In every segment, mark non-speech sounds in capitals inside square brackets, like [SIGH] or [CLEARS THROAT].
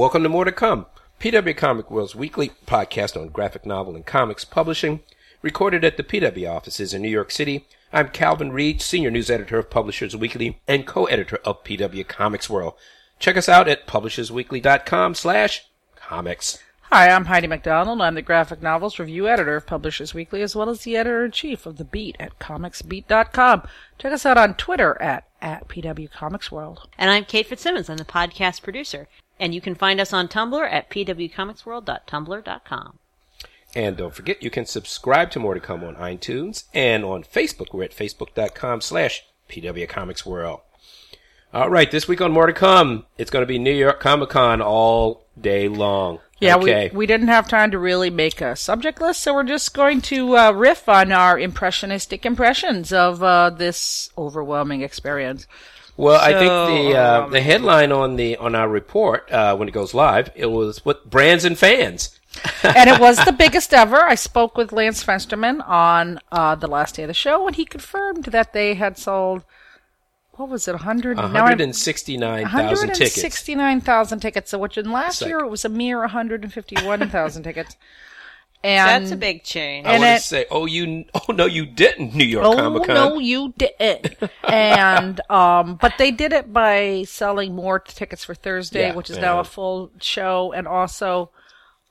Welcome to More to Come, PW Comic World's weekly podcast on graphic novel and comics publishing, recorded at the PW offices in New York City. I'm Calvin Reid, senior news editor of Publishers Weekly and co-editor of PW Comics World. Check us out at publishersweekly.com slash comics. Hi, I'm Heidi McDonald. I'm the graphic novels review editor of Publishers Weekly, as well as the editor in chief of The Beat at comicsbeat.com. Check us out on Twitter at, at PW Comics World. And I'm Kate Fitzsimmons. I'm the podcast producer. And you can find us on Tumblr at pwcomicsworld.tumblr.com. And don't forget, you can subscribe to More to Come on iTunes and on Facebook. We're at facebook.com slash pwcomicsworld. All right, this week on More to Come, it's going to be New York Comic Con all day long. Yeah, okay. we, we didn't have time to really make a subject list, so we're just going to uh, riff on our impressionistic impressions of uh, this overwhelming experience. Well, I think the uh, um, the headline on the on our report uh, when it goes live it was what brands and fans. [LAUGHS] and it was the biggest ever. I spoke with Lance Fensterman on uh, the last day of the show, and he confirmed that they had sold. What was it? 100, 169,000 tickets. 169,000 tickets. So, which in last like- year it was a mere 151,000 tickets. [LAUGHS] And That's a big change. I and want it- to say, oh you, oh no, you didn't, New York Oh Comic Con. no, you didn't. [LAUGHS] and um, but they did it by selling more tickets for Thursday, Yeah, which is yeah. now a full show, and also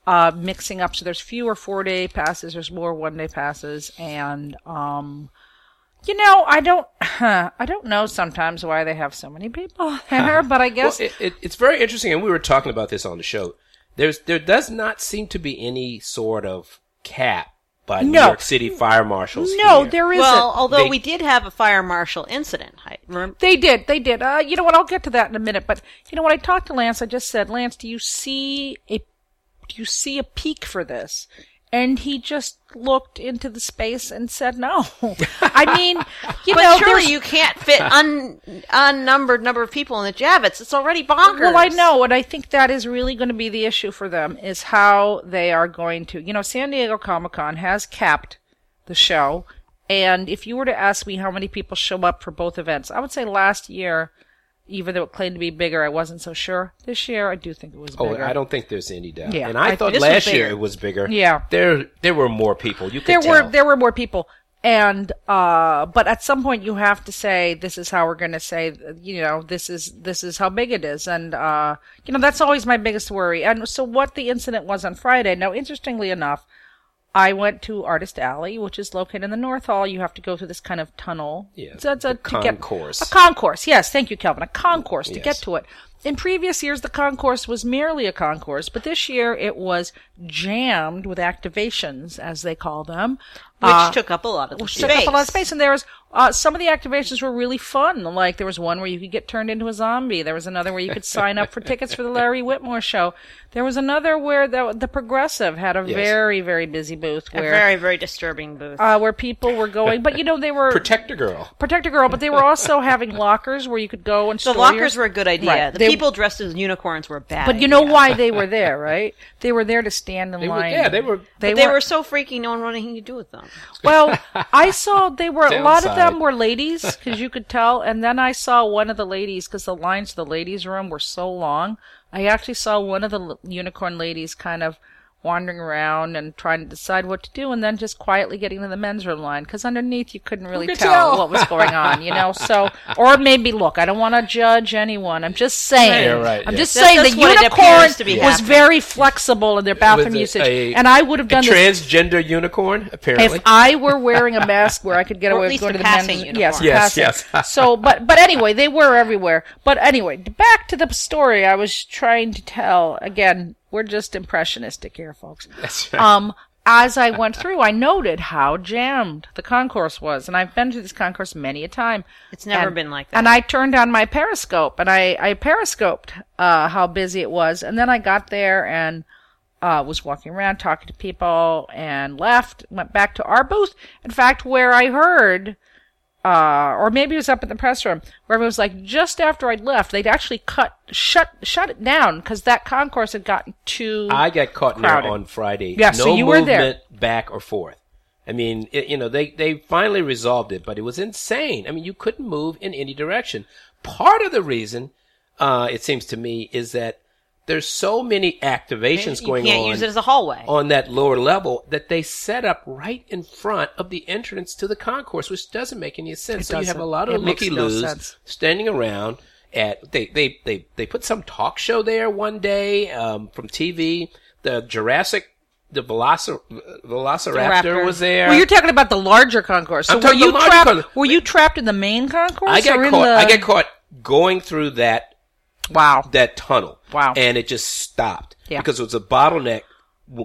uh, mixing up. So there's fewer four day passes, there's more one day passes, and um, you know, I don't, [SIGHS] I don't know sometimes why they have so many people [LAUGHS] there, but I Well, guess it, it, it's very interesting, and we were talking about this on the show. There's there does not seem to be any sort of cap by New York City fire marshals. no, here. there isn't. well, although They- we did have a fire marshal incident. I remember. They did. They did. Uh, you know what? I'll get to that in a minute. But you know, when I talked to Lance, I just said, Lance, do you see a do you see a peak for this? And he just looked into the space and said, no. [LAUGHS] I mean, you But know, surely you can't fit un, unnumbered number of people in the Javits. It's already bonkers. Well, I know, and I think that is really going to be the issue for them is how they are going to. You know, San Diego Comic Con has capped the show, and if you were to ask me how many people show up for both events, I would say last year, even though it claimed to be bigger, I wasn't so sure. This year, I do think it was bigger. Oh, bigger. I don't think there's any doubt. Yeah, and I, I- thought last year it was bigger. Yeah. there there were more people. You could there tell. were there were more people and uh but at some point you have to say this is how we're going to say you know this is this is how big it is and uh you know that's always my biggest worry and so what the incident was on friday now interestingly enough I went to Artist Alley, which is located in the North Hall. You have to go through this kind of tunnel. Yeah, It's a- it's a- to get- concourse. a concourse, yes. Thank you, Calvin. A concourse to Yes. get to it. In previous years, the concourse was merely a concourse, but this year it was jammed with activations, as they call them. Which Uh, took up a lot of which space. took up a lot of space. And there was uh, some of the activations were really fun. Like there was one where you could get turned into a zombie. There was another where you could sign up for tickets for the Larry Wilmore show. There was another where the the Progressive had a Yes. very very busy booth A very, very disturbing booth. uh, where people were going. But you know they were [LAUGHS] Protect a girl. protect a girl, but they were also having lockers where you could go and the lockers your- were a good idea. Right. The They- people dressed as unicorns were bad. But you know idea. why they were there, right? They were there to stand in They were- line. yeah, they were- They, They were, were so freaky, no one wanted anything to do with them. [LAUGHS] Well, I saw they were a lot of them were ladies because you could tell, and then I saw one of the ladies because the lines to the ladies' room were so long. I actually saw one of the l- unicorn ladies kind of wandering around and trying to decide what to do, and then just quietly getting to the men's room line because underneath you couldn't really tell, tell? what was going on, you know. So, or maybe look, I don't want to judge anyone. I'm just saying. Yeah, right, I'm yeah. just That's saying just the what it unicorn to be was happening. very flexible in their bathroom a- usage, a- and I would have A done this transgender unicorn, apparently. if I were wearing a mask where I could get away with least going to the men's, passing yes. Yes, passing. yes. so, but but anyway, they were everywhere. But anyway, back to the story I was trying to tell. Again, we're just impressionistic here, folks. That's right. Um, as I went through, I noted how jammed the concourse was, and I've been to this concourse many a time. It's never And- been like that. And I turned on my periscope, and I I periscoped uh, how busy it was, and then I got there and uh, was walking around talking to people and left, went back to our booth. In fact, where I heard, uh, or maybe it was up in the press room, where it was like just after I'd left, they'd actually cut, shut, shut it down because that concourse had gotten too. I got caught crowded. on Friday. Yeah, no so you were there. movement back or forth. I mean, it, you know, they, they finally resolved it, but it was insane. I mean, you couldn't move in any direction. Part of the reason, uh, it seems to me, is that there's so many activations you going can't on use it as a hallway. on that lower level that they set up right in front of the entrance to the concourse, which doesn't make any sense. so you have a lot of It looky loos sense. standing around. At they, they they they put some talk show there one day um, from TV. The Jurassic, the Velocir- Velociraptor Raptor. was there. Well, you're talking about the larger concourse. So I'm were you trapped? Were you trapped in the main concourse? I got or in caught. the... I got caught going through that Wow. that tunnel. Wow. And it just stopped. Yeah. Because it was a bottleneck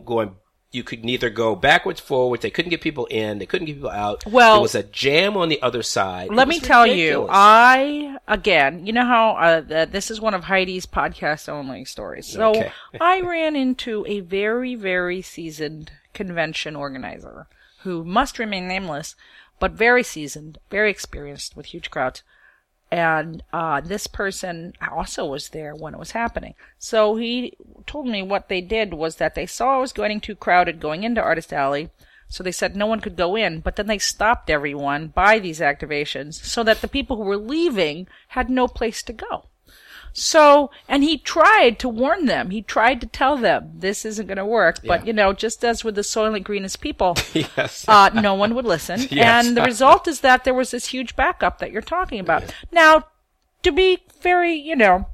going, you could neither go backwards, forwards. They couldn't get people in. They couldn't get people out. Well- there was a jam on the other side. Let me tell you. I again, you know how uh, th- this is one of Heidi's podcast only stories. So Okay. [LAUGHS] I ran into a very, very seasoned convention organizer who must remain nameless, but very seasoned, very experienced with huge crowds. And uh, this person also was there when it was happening. So he told me what they did was that they saw it was getting too crowded going into Artist Alley. So they said no one could go in, but then they stopped everyone by these activations so that the people who were leaving had no place to go. So, and he tried to warn them. He tried to tell them this isn't going to work. But, Yeah. you know, just as with the Soylent Greenest people, [LAUGHS] Yes. uh, no one would listen. [LAUGHS] Yes. And the result is that there was this huge backup that you're talking about. Now, to be very, you know,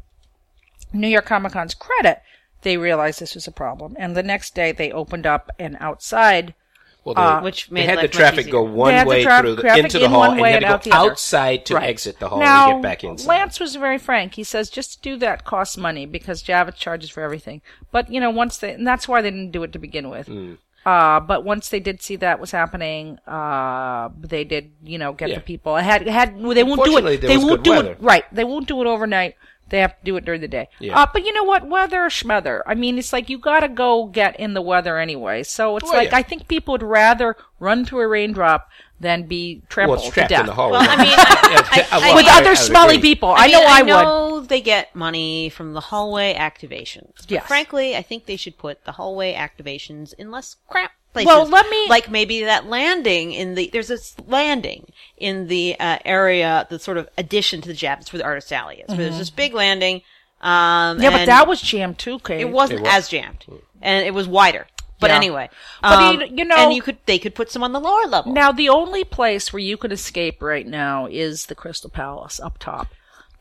New York Comic Con's credit, they realized this was a problem. And the next day they opened up an outside well, they, uh, which they had the traffic easier. go one way tra- through the, into the in hall and way had to go the other. outside to Right. exit the hall now, and get back inside. Lance was very frank. He says just to do that costs money because Javits charges for everything. But you know, once they and that's why they didn't do it to begin with. Hmm. Uh, but once they did see that was happening, uh, they did, you know, get Yeah. the people. I had had they won't do it. They won't do weather. it right. They won't do it overnight. They have to do it during the day. Yeah. Uh, but you know what? Weather or schmother. I mean, it's like you gotta go get in the weather anyway. So it's Oh, like yeah. I think people would rather run through a raindrop than be trampled well, it's to death. in the hallway. Well, I mean, [LAUGHS] I, I, I, with I- I other smelly agree. people. I, mean, know I, I would. know they get money from the hallway activations. But Yes. frankly, I think they should put the hallway activations in less crap places. Well, let me- like maybe that landing in the there's this landing in the uh, area, the sort of addition to the Jap. It's where the artist alley is. Where there's this big landing. Um, Mm-hmm. Yeah, but that was jammed too, Kate. it wasn't It was. as jammed, and it was wider. But Yeah. anyway, But um, you- you know- and you could they could put some on the lower level. Now, the only place where you could escape right now is the Crystal Palace up top.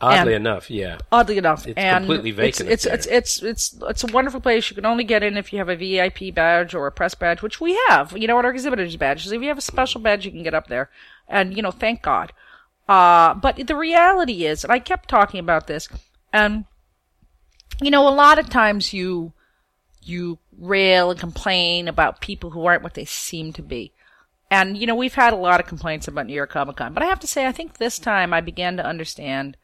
Oddly and- enough, yeah. Oddly enough, It's and completely vacant It's it's, it's it's it's it's a wonderful place. You can only get in if you have a VIP badge or a press badge, which we have. You know, what our exhibitors badges. If you have a special badge, you can get up there, and you know, thank God. Uh, but the reality is, and I kept talking about this, and you know, a lot of times you you rail and complain about people who aren't what they seem to be. And, you know, we've had a lot of complaints about New York Comic Con, but I have to say, I think this time I began to understand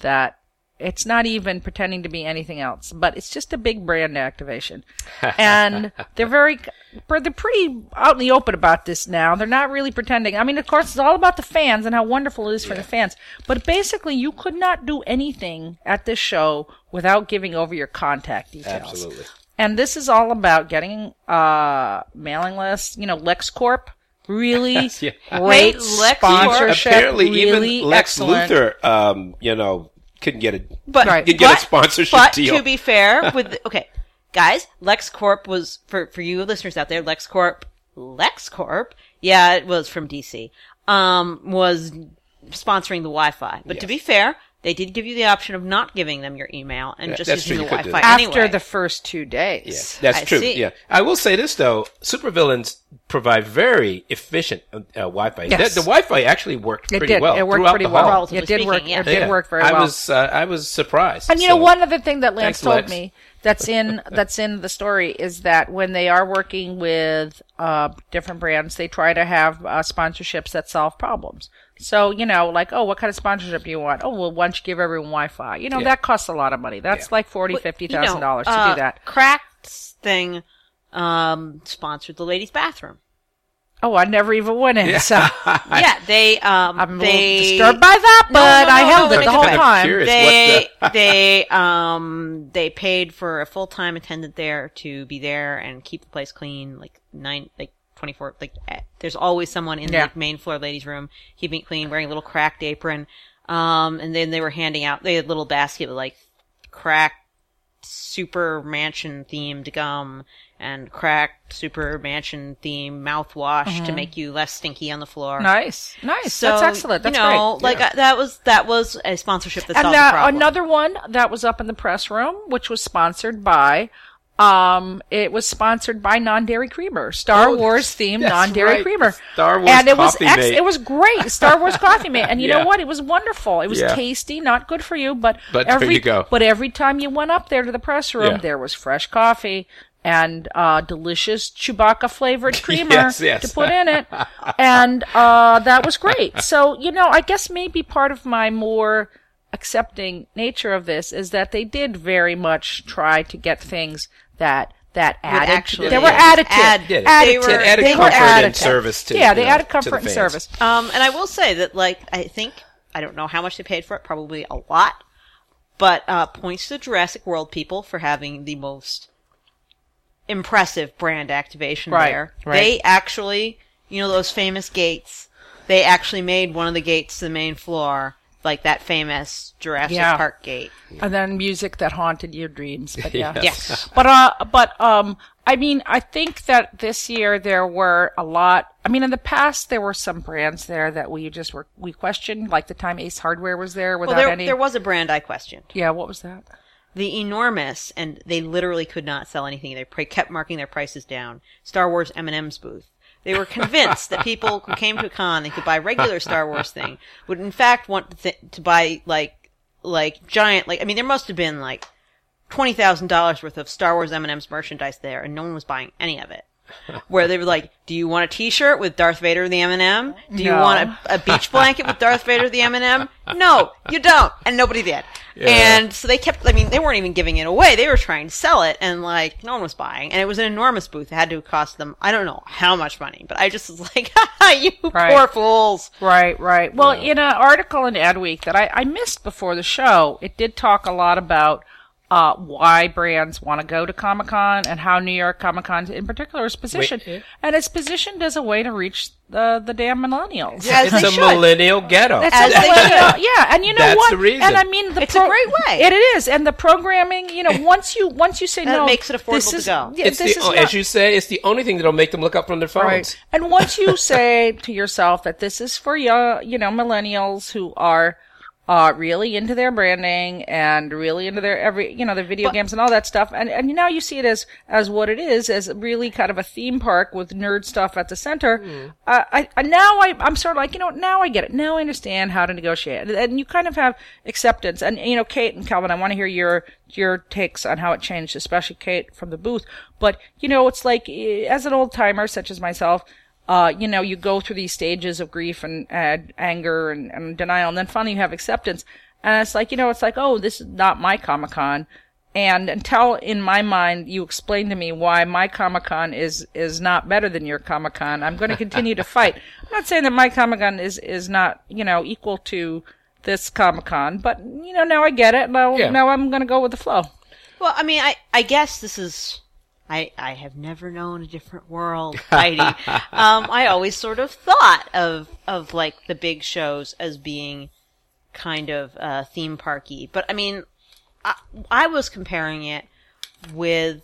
that it's not even pretending to be anything else, but it's just a big brand activation. and [LAUGHS] they're very, they're pretty out in the open about this now. They're not really pretending. I mean, of course, it's all about the fans and how wonderful it is for the fans. But basically, you could not do anything at this show without giving over your contact details. Absolutely. And this is all about getting uh mailing lists. You know, LexCorp, really [LAUGHS] Yeah. great Hey, LexCorp. sponsorship. Apparently, really even Lex excellent. Luthor, um, you know, couldn't get a But Right. Could get a but- sponsorship but deal. to be fair, [LAUGHS] with okay, guys, LexCorp was for for you listeners out there. LexCorp, LexCorp, yeah, it was from DC. Um, was sponsoring the Wi-Fi. But to be fair, they did give you the option of not giving them your email and Yeah, just using true, the you could do Wi-Fi that. after the first two Yeah, days. that's I true. see. Yeah, I will say this though: supervillains provide very efficient uh, Wi-Fi. Yes. The, the Wi-Fi actually worked It pretty did. well. It worked throughout pretty the well. hall. It did work. yeah. It did work very I well. was uh, I was surprised. And you know, one other thing that Lance Thanks, told Lex. me that's in that's in the story is that when they are working with uh, different brands, they try to have uh, sponsorships that solve problems. So you know, like, oh, what kind of sponsorship do you want? Oh, well, why don't you give everyone Wi-Fi? You know, Yeah. that costs a lot of money. That's Yeah. like forty, But, fifty you know, dollars to uh, do that. Crackle thing um, sponsored the ladies' bathroom. Oh, I never even went in. So [LAUGHS] yeah, they um, I'm a they little disturbed by that, No, but no, I held no, it the whole time. Curious they what [LAUGHS] they um they paid for a full time attendant there to be there and keep the place clean like nine like twenty four like eh, there's always someone in Yeah. the main floor ladies room keeping it clean wearing a little Crackle apron um and then they were handing out they had a little basket with like Crackle SuperMansion themed gum and Crackle SuperMansion themed mouthwash to make you less stinky on the floor. Nice, nice. So, That's excellent. That's you know, great. like uh, that was that was a sponsorship that and solved the problem. another one that was up in the press room, which was sponsored by, um, it was sponsored by non-dairy creamer, Star Oh, Wars themed non-dairy right. creamer. Star Wars and it was ex- Mate. it was great. Star Wars Coffee Mate, and you [LAUGHS] Yeah. know what? It was wonderful. It was Yeah. tasty, not good for you, but But every but every time you went up there to the press room, Yeah. there was fresh coffee. And uh, delicious Chewbacca flavored [LAUGHS] creamer Yes, yes. to put in it, [LAUGHS] and uh, that was great. So you know, I guess maybe part of my more accepting nature of this is that they did very much try to get things that that added actually- they were yeah, additive, add- Yeah, they were- It added They were comfort and service to yeah, you they know, added comfort the and service. Um, and I will say that, like, I think I don't know how much they paid for it. Probably a lot, but uh, points to Jurassic World people for having the most impressive brand activation Right, there. right. They actually, you know, those famous gates. They actually made one of the gates to the main floor, like that famous Jurassic Yeah. Park gate. and then music that haunted your dreams. But yeah, [LAUGHS] Yes. Yes. But uh, but um, I mean, I think that this year there were a lot. I mean, in the past there were some brands there that we just were we questioned, like the time Ace Hardware was there without Well, there, any. there was a brand I questioned. yeah, what was that? The enormous, and they literally could not sell anything. They pra- kept marking their prices down. Star Wars M&M's booth. They were convinced that people who came to a con and could buy regular Star Wars thing would in fact want to, th- to buy like like giant like I mean there must have been like twenty thousand dollars worth of Star Wars M&M's merchandise there, and no one was buying any of it. Where they were like, "Do you want a T-shirt with Darth Vader the M&M? Do you No. want a, a beach blanket with Darth Vader the M&M? [LAUGHS] No, you don't." And nobody did. And so they kept. I mean, they weren't even giving it away. They were trying to sell it, and like no one was buying. And it was an enormous booth. It had to cost them I don't know how much money, but I just was like, [LAUGHS] you Right. poor fools." Right, right. Well, in an article in Adweek that I, I missed before the show, it did talk a lot about uh, why brands want to go to Comic Con and how New York Comic Con, in particular, is positioned. yeah. And it's positioned as a way to reach the the damn millennials. As it's they a should. millennial ghetto. It's As a millennial- yeah, and you know That's what? the reason. And I mean, the It's a great way. It is, and the programming. You know, [LAUGHS] once you once you say And it no, makes it affordable this to go. Yeah, it's this the, is oh, not- as you say, it's the only thing that'll make them look up from their phones. Right. And once you [LAUGHS] say to yourself that this is for young, you know, millennials who are uh, really into their branding and really into their every, you know, their video games and all that stuff. And, and now you see it as, as what it is, as really kind of a theme park with nerd stuff at the center. Uh, I, I, now I, I'm sort of like, you know, now I get it. Now I understand how to negotiate. And, and you kind of have acceptance. And, you know, Kate and Calvin, I want to hear your, your takes on how it changed, especially Kate from the booth. But, you know, it's like, eh, as an old timer such as myself, uh, you know, you go through these stages of grief and, and anger and, and denial, and then finally you have acceptance. And it's like, you know, it's like, oh, this is not my Comic Con. And until in my mind you explain to me why my Comic Con is, is not better than your Comic Con, I'm going to continue to fight. [LAUGHS] I'm not saying that my Comic Con is, is not, you know, equal to this Comic Con, but, you know, now I get it. Now, Yeah. now I'm going to go with the flow. Well, I mean, I, I guess this is. I, I have never known a different world, [LAUGHS] Heidi. um, I always sort of thought of, of like the big shows as being kind of uh, theme parky. But I mean, I, I was comparing it with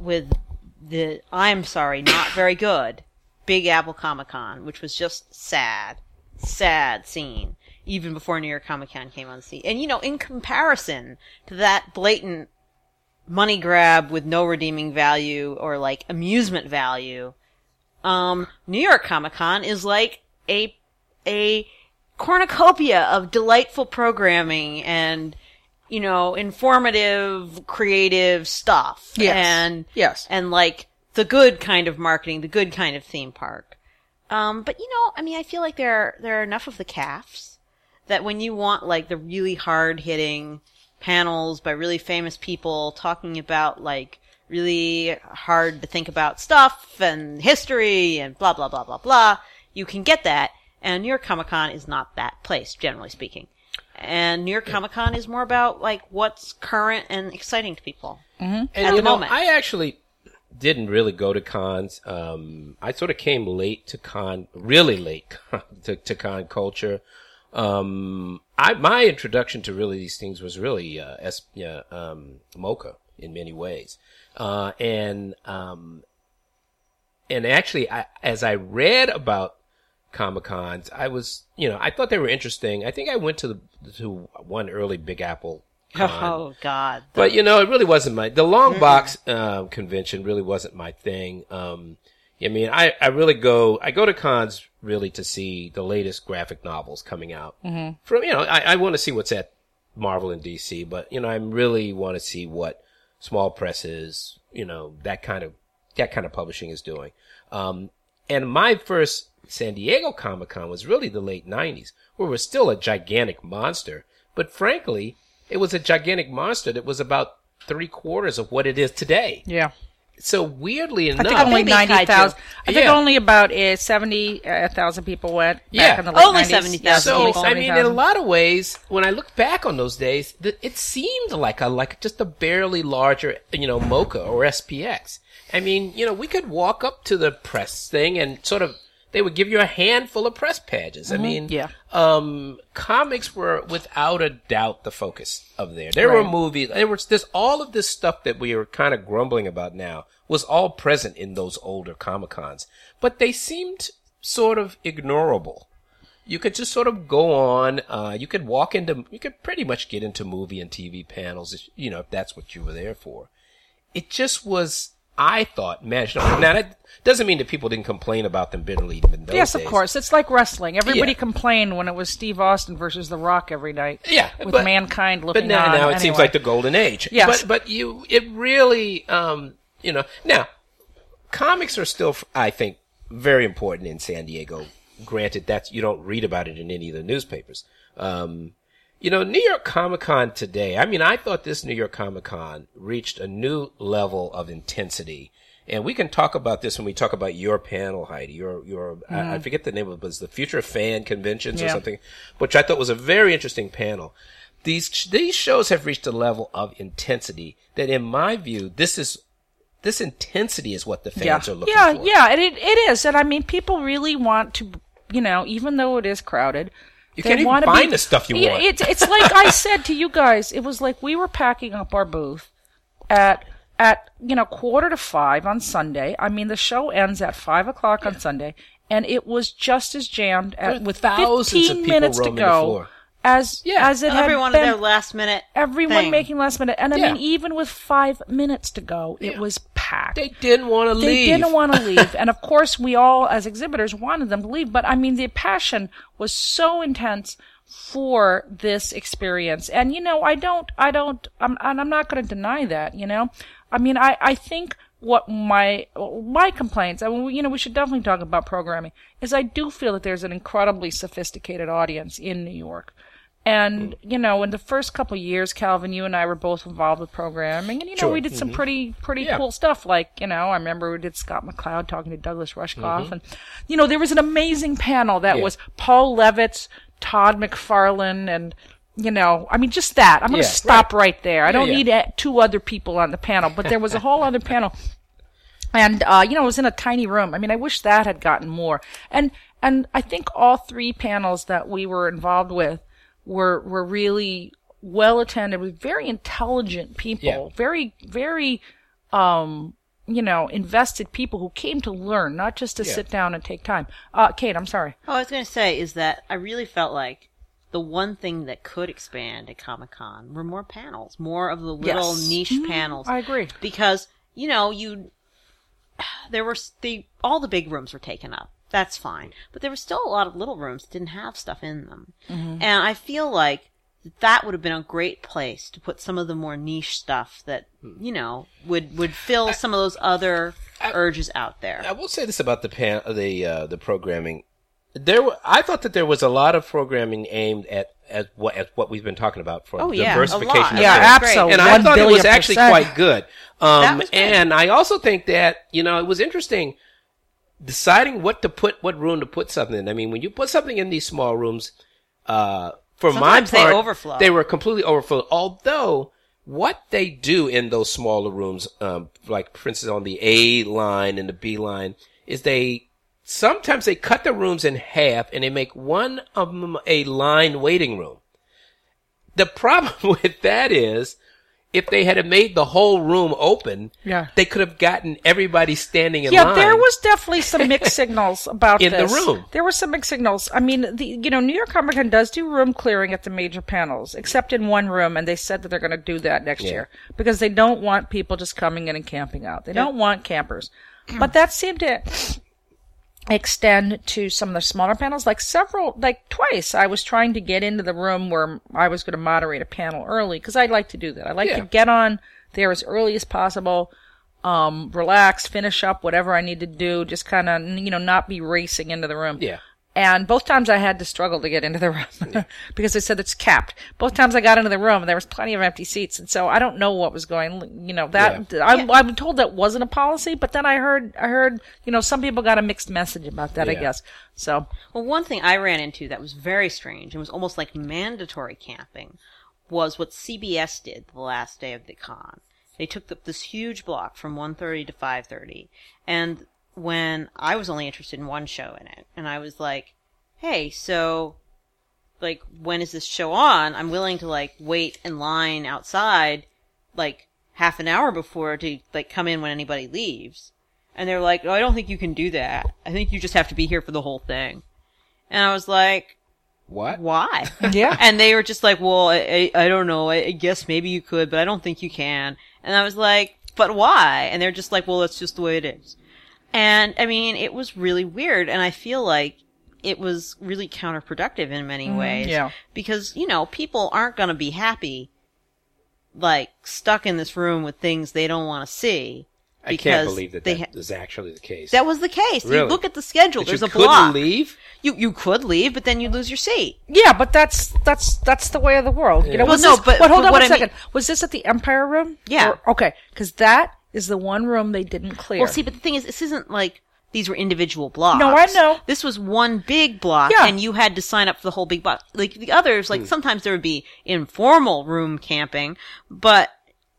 with the I'm sorry, not very good Big Apple Comic Con, which was just sad, sad scene even before New York Comic Con came on the scene. And you know, in comparison to that blatant money grab with no redeeming value or like amusement value, um, New York Comic Con is like a a cornucopia of delightful programming and you know informative, creative stuff. Yes. And Yes. and like the good kind of marketing, the good kind of theme park. Um, but you know, I mean, I feel like there are, there are enough of the calves that when you want like the really hard hitting panels by really famous people talking about like really hard to think about stuff and history and blah blah blah blah blah, you can get that. And New York Comic Con is not that place, generally speaking. And New York Comic Con is more about like what's current and exciting to people. And at you the know, moment. I actually didn't really go to cons. Um, I sort of came late to con, really late [LAUGHS] to, to con culture. Um, I my introduction to really these things was really uh, S, um, MoCCA in many ways, uh, and um, and actually, I, as I read about Comic Cons, I was you know I thought they were interesting. I think I went to the to one early Big Apple. Con. [LAUGHS] Oh God. But you know, it really wasn't my the long box uh, convention really wasn't my thing. Um, I mean, I, I really go I go to cons really to see the latest graphic novels coming out. Mm-hmm. From you know, I, I want to see what's at Marvel and DC, but you know, I really want to see what small presses, you know, that kind of that kind of publishing is doing. Um, and my first San Diego Comic Con was really the late '90s, where it was still a gigantic monster, but frankly, it was a gigantic monster that was about three quarters of what it is today. Yeah. So weirdly I enough, think only Maybe ninety thousand. I think Yeah. only about uh, seventy thousand people went Yeah. in the late Only 90s. 70,000 so people. I mean, in a lot of ways, when I look back on those days, th- it seemed like a like just a barely larger, you know, MoCCA or SPX. I mean, you know, we could walk up to the press thing and sort of they would give you a handful of press badges. I mean, Mm-hmm. Yeah. um, comics were without a doubt the focus of there. There were movies. There was this all of this stuff that we are kind of grumbling about now was all present in those older Comic Cons, but they seemed sort of ignorable. You could just sort of go on. Uh, you could walk into. You could pretty much get into movie and TV panels. If, you know, if that's what you were there for. It just was. I thought managed. Now that doesn't mean that people didn't complain about them bitterly even those Yes, of days. course. It's like wrestling. Everybody Yeah. complained when it was Steve Austin versus The Rock every night. Yeah, with but- mankind But looking now, on. now it seems like the golden age. Yes. But but you it really um you know now comics are still I think very important in San Diego. Granted, that's you don't read about it in any of the newspapers. Um, you know, New York Comic Con today. I mean, I thought this New York Comic Con reached a new level of intensity. And we can talk about this when we talk about your panel, Heidi. Your, your, I, I mm-hmm. forget the name of it, but it's the Future Fan Conventions or something, which I thought was a very interesting panel. These, these shows have reached a level of intensity that in my view, this is, this intensity is what the fans yeah, are looking yeah, for. yeah. Yeah, it it is, and I mean, people really want to, you know, even though it is crowded. You they can't even find be- the stuff you Yeah, want. It's it's like I said to you guys. It was like we were packing up our booth at at you know quarter to five on Sunday. I mean, the show ends at five o'clock on Sunday, and it was just as jammed at, with thousands of fifteen people minutes to go. As Yeah. as it had Everyone been of their last minute. everyone thing. making last minute. And I Yeah. mean, even with five minutes to go, it Yeah. was packed. They didn't want to leave They didn't want to [LAUGHS] leave. and of course, we all, as exhibitors, wanted them to leave. But I mean, the passion was so intense for this experience. And, you know, I don't, I don't, I'm, and I'm not going to deny that, you know? I mean, I, I think what my, my complaints, I mean, you know, we should definitely talk about programming, is I do feel that there's an incredibly sophisticated audience in New York. And, you know, in the first couple of years, Calvin, you and I were both involved with programming. And, you know, Sure. we did some pretty, pretty Yeah. cool stuff. Like, you know, I remember we did Scott McCloud talking to Douglas Rushkoff. Mm-hmm. And, you know, there was an amazing panel that Yeah. was Paul Levitz, Todd McFarlane, and, you know, I mean, just that. I'm going to Yeah, stop right, there. I don't need two other people on the panel, but there was a whole other panel. [LAUGHS] And, uh, you know, it was in a tiny room. I mean, I wish that had gotten more. And, and I think all three panels that we were involved with were, were really well attended with very intelligent people, Yeah. very, very, um, you know, invested people who came to learn, not just to Yeah. sit down and take time. Uh, Kate, I'm sorry. All I was going to say is that I really felt like the one thing that could expand at Comic Con were more panels, more of the little Yes. niche Mhm, panels. I agree. because you know you [SIGHS] there were s- the all the big rooms were taken up. That's fine, but there were still a lot of little rooms that didn't have stuff in them, Mm-hmm. and I feel like that would have been a great place to put some of the more niche stuff that you know would would fill some of those other urges out there. I will say this about the pan, the uh, the programming. There, were, I thought that there was a lot of programming aimed at at what at what we've been talking about for Oh, yeah, diversification. Yeah, absolutely. And I thought it was actually percent. quite good. Um, good. and I also think that you know it was interesting deciding what to put, what room to put something in. I mean, when you put something in these small rooms, uh, for Sometimes my they part, overflow. They were completely overflowed. Although what they do in those smaller rooms, um, like for instance on the A line and the B line, is they sometimes they cut the rooms in half and they make one of them a line waiting room. The [LAUGHS] problem with that is if they had made the whole room open, Yeah. they could have gotten everybody standing in Yeah, line. there was definitely some mixed [LAUGHS] signals about In the room. There were some mixed signals. I mean, the you know New York Comic Con does do room clearing at the major panels, except in one room, and they said that they're going to do that next Yeah. year because they don't want people just coming in and camping out. They don't want campers. [CLEARS THROAT] But that seemed to extend to some of the smaller panels like several like twice i was trying to get into the room where i was going to moderate a panel early because I'd like to do that i like Yeah. to get on there as early as possible um relax finish up whatever i need to do just kind of you know not be racing into the room Yeah. And both times I had to struggle to get into the [LAUGHS] room because they said it's capped. Both times I got into the room, there was plenty of empty seats, and so I don't know what was going. You know that I'm, I'm told that wasn't a policy, but then I heard I heard you know some people got a mixed message about that. I guess so. Well, one thing I ran into that was very strange and was almost like mandatory camping was what CBS did the last day of the con. They took the, this huge block from 1.30 to 5.30, and when I was only interested in one show in it, and I was like, hey, so, like, when is this show on? I'm willing to, like, wait in line outside, like, half an hour before to, like, come in when anybody leaves. And they're like, oh, I don't think you can do that. I think you just have to be here for the whole thing. And I was like, What? why? [LAUGHS] Yeah. and they were just like, well, I, I, I don't know. I, I guess maybe you could, but I don't think you can. And I was like, but why? And they're just like, well, that's just the way it is. And I mean, it was really weird. And I feel like it was really counterproductive in many mm-hmm. ways. yeah. Because, you know, people aren't going to be happy, like, stuck in this room with things they don't want to see. I can't believe that they that ha- is actually the case. That was the case. You Really? look at the schedule. But There's you a couldn't block. leave. You you could leave, but then you lose your seat. Yeah, but that's that's that's the way of the world. You know, Well, no, this, but- hold but on what one I mean- second. Was this at the Empire Room? Yeah. Or- okay, because that is the one room they didn't clear. Well, see, but the thing is, this isn't like these were individual blocks. No, I know. This was one big block, Yeah. and you had to sign up for the whole big block. Like the others, like sometimes there would be informal room camping, but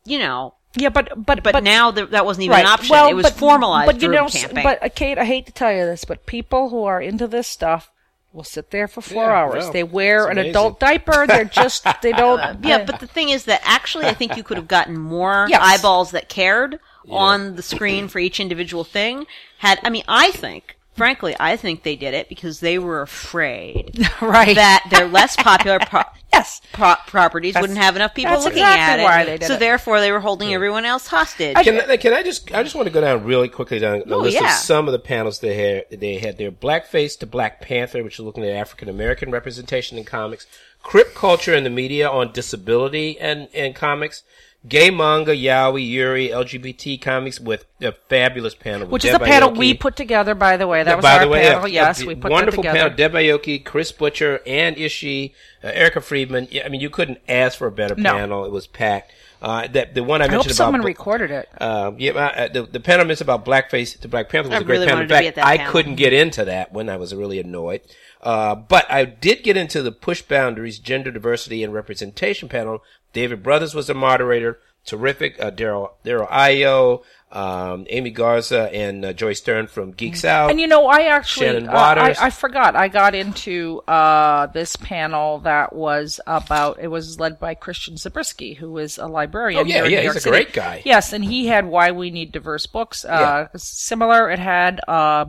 you know, yeah, but but but, now there, that wasn't even right. an option. Well, it was but, formalized But you room know, camping. but uh, Kate, I hate to tell you this, but people who are into this stuff will sit there for four Yeah, hours. well, they wear it's an amazing. adult diaper. They're just [LAUGHS] they don't. yeah, but the thing is that actually, I think you could have gotten more [LAUGHS] Yes. eyeballs that cared on the screen for each individual thing. Had I mean, I think, frankly, I think they did it because they were afraid [LAUGHS] right. that their less popular [LAUGHS] pro- yes. pro- properties That's- wouldn't have enough people looking exactly at it. why they did so it. therefore, they were holding everyone else hostage. Can, I- can I just I just want to go down really quickly down the Oh, list yeah. of some of the panels they had. They had their Blackface to Black Panther, which is looking at African American representation in comics, Crip culture in the media on disability and and comics, gay manga, yaoi, yuri, LGBT comics with a fabulous panel, with Which is a panel Aoki. we put together, by the way. That was By our the way, panel. a- yes, a we put wonderful that together. panel. Deb Aoki, Chris Butcher, and Ishii, uh, Erica Friedman. Yeah, I mean, you couldn't ask for a better No. panel. It was packed. Uh, that the one I I hope mentioned someone about recorded it. um, yeah, uh, the, the panel mentioned about blackface to Black Panther was I a great really panel. In wanted to be fact, at that I panel. couldn't get into that one. I was really annoyed. Uh, but I did get into the Push Boundaries Gender Diversity and Representation panel. David Brothers was the moderator. Terrific. Uh, Daryl Daryl Io, um, Amy Garza, and uh, Joy Stern from Geeks Out. And you know, I actually, uh, I, I forgot. I got into uh, this panel that was about. It was led by Christian Zabriskie, who is a librarian. Oh, yeah, yeah, he's a City. great guy. Yes, and he had "Why We Need Diverse Books." Uh, Similar, it had uh,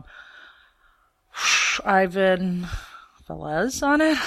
[SIGHS] Ivan Velez on it.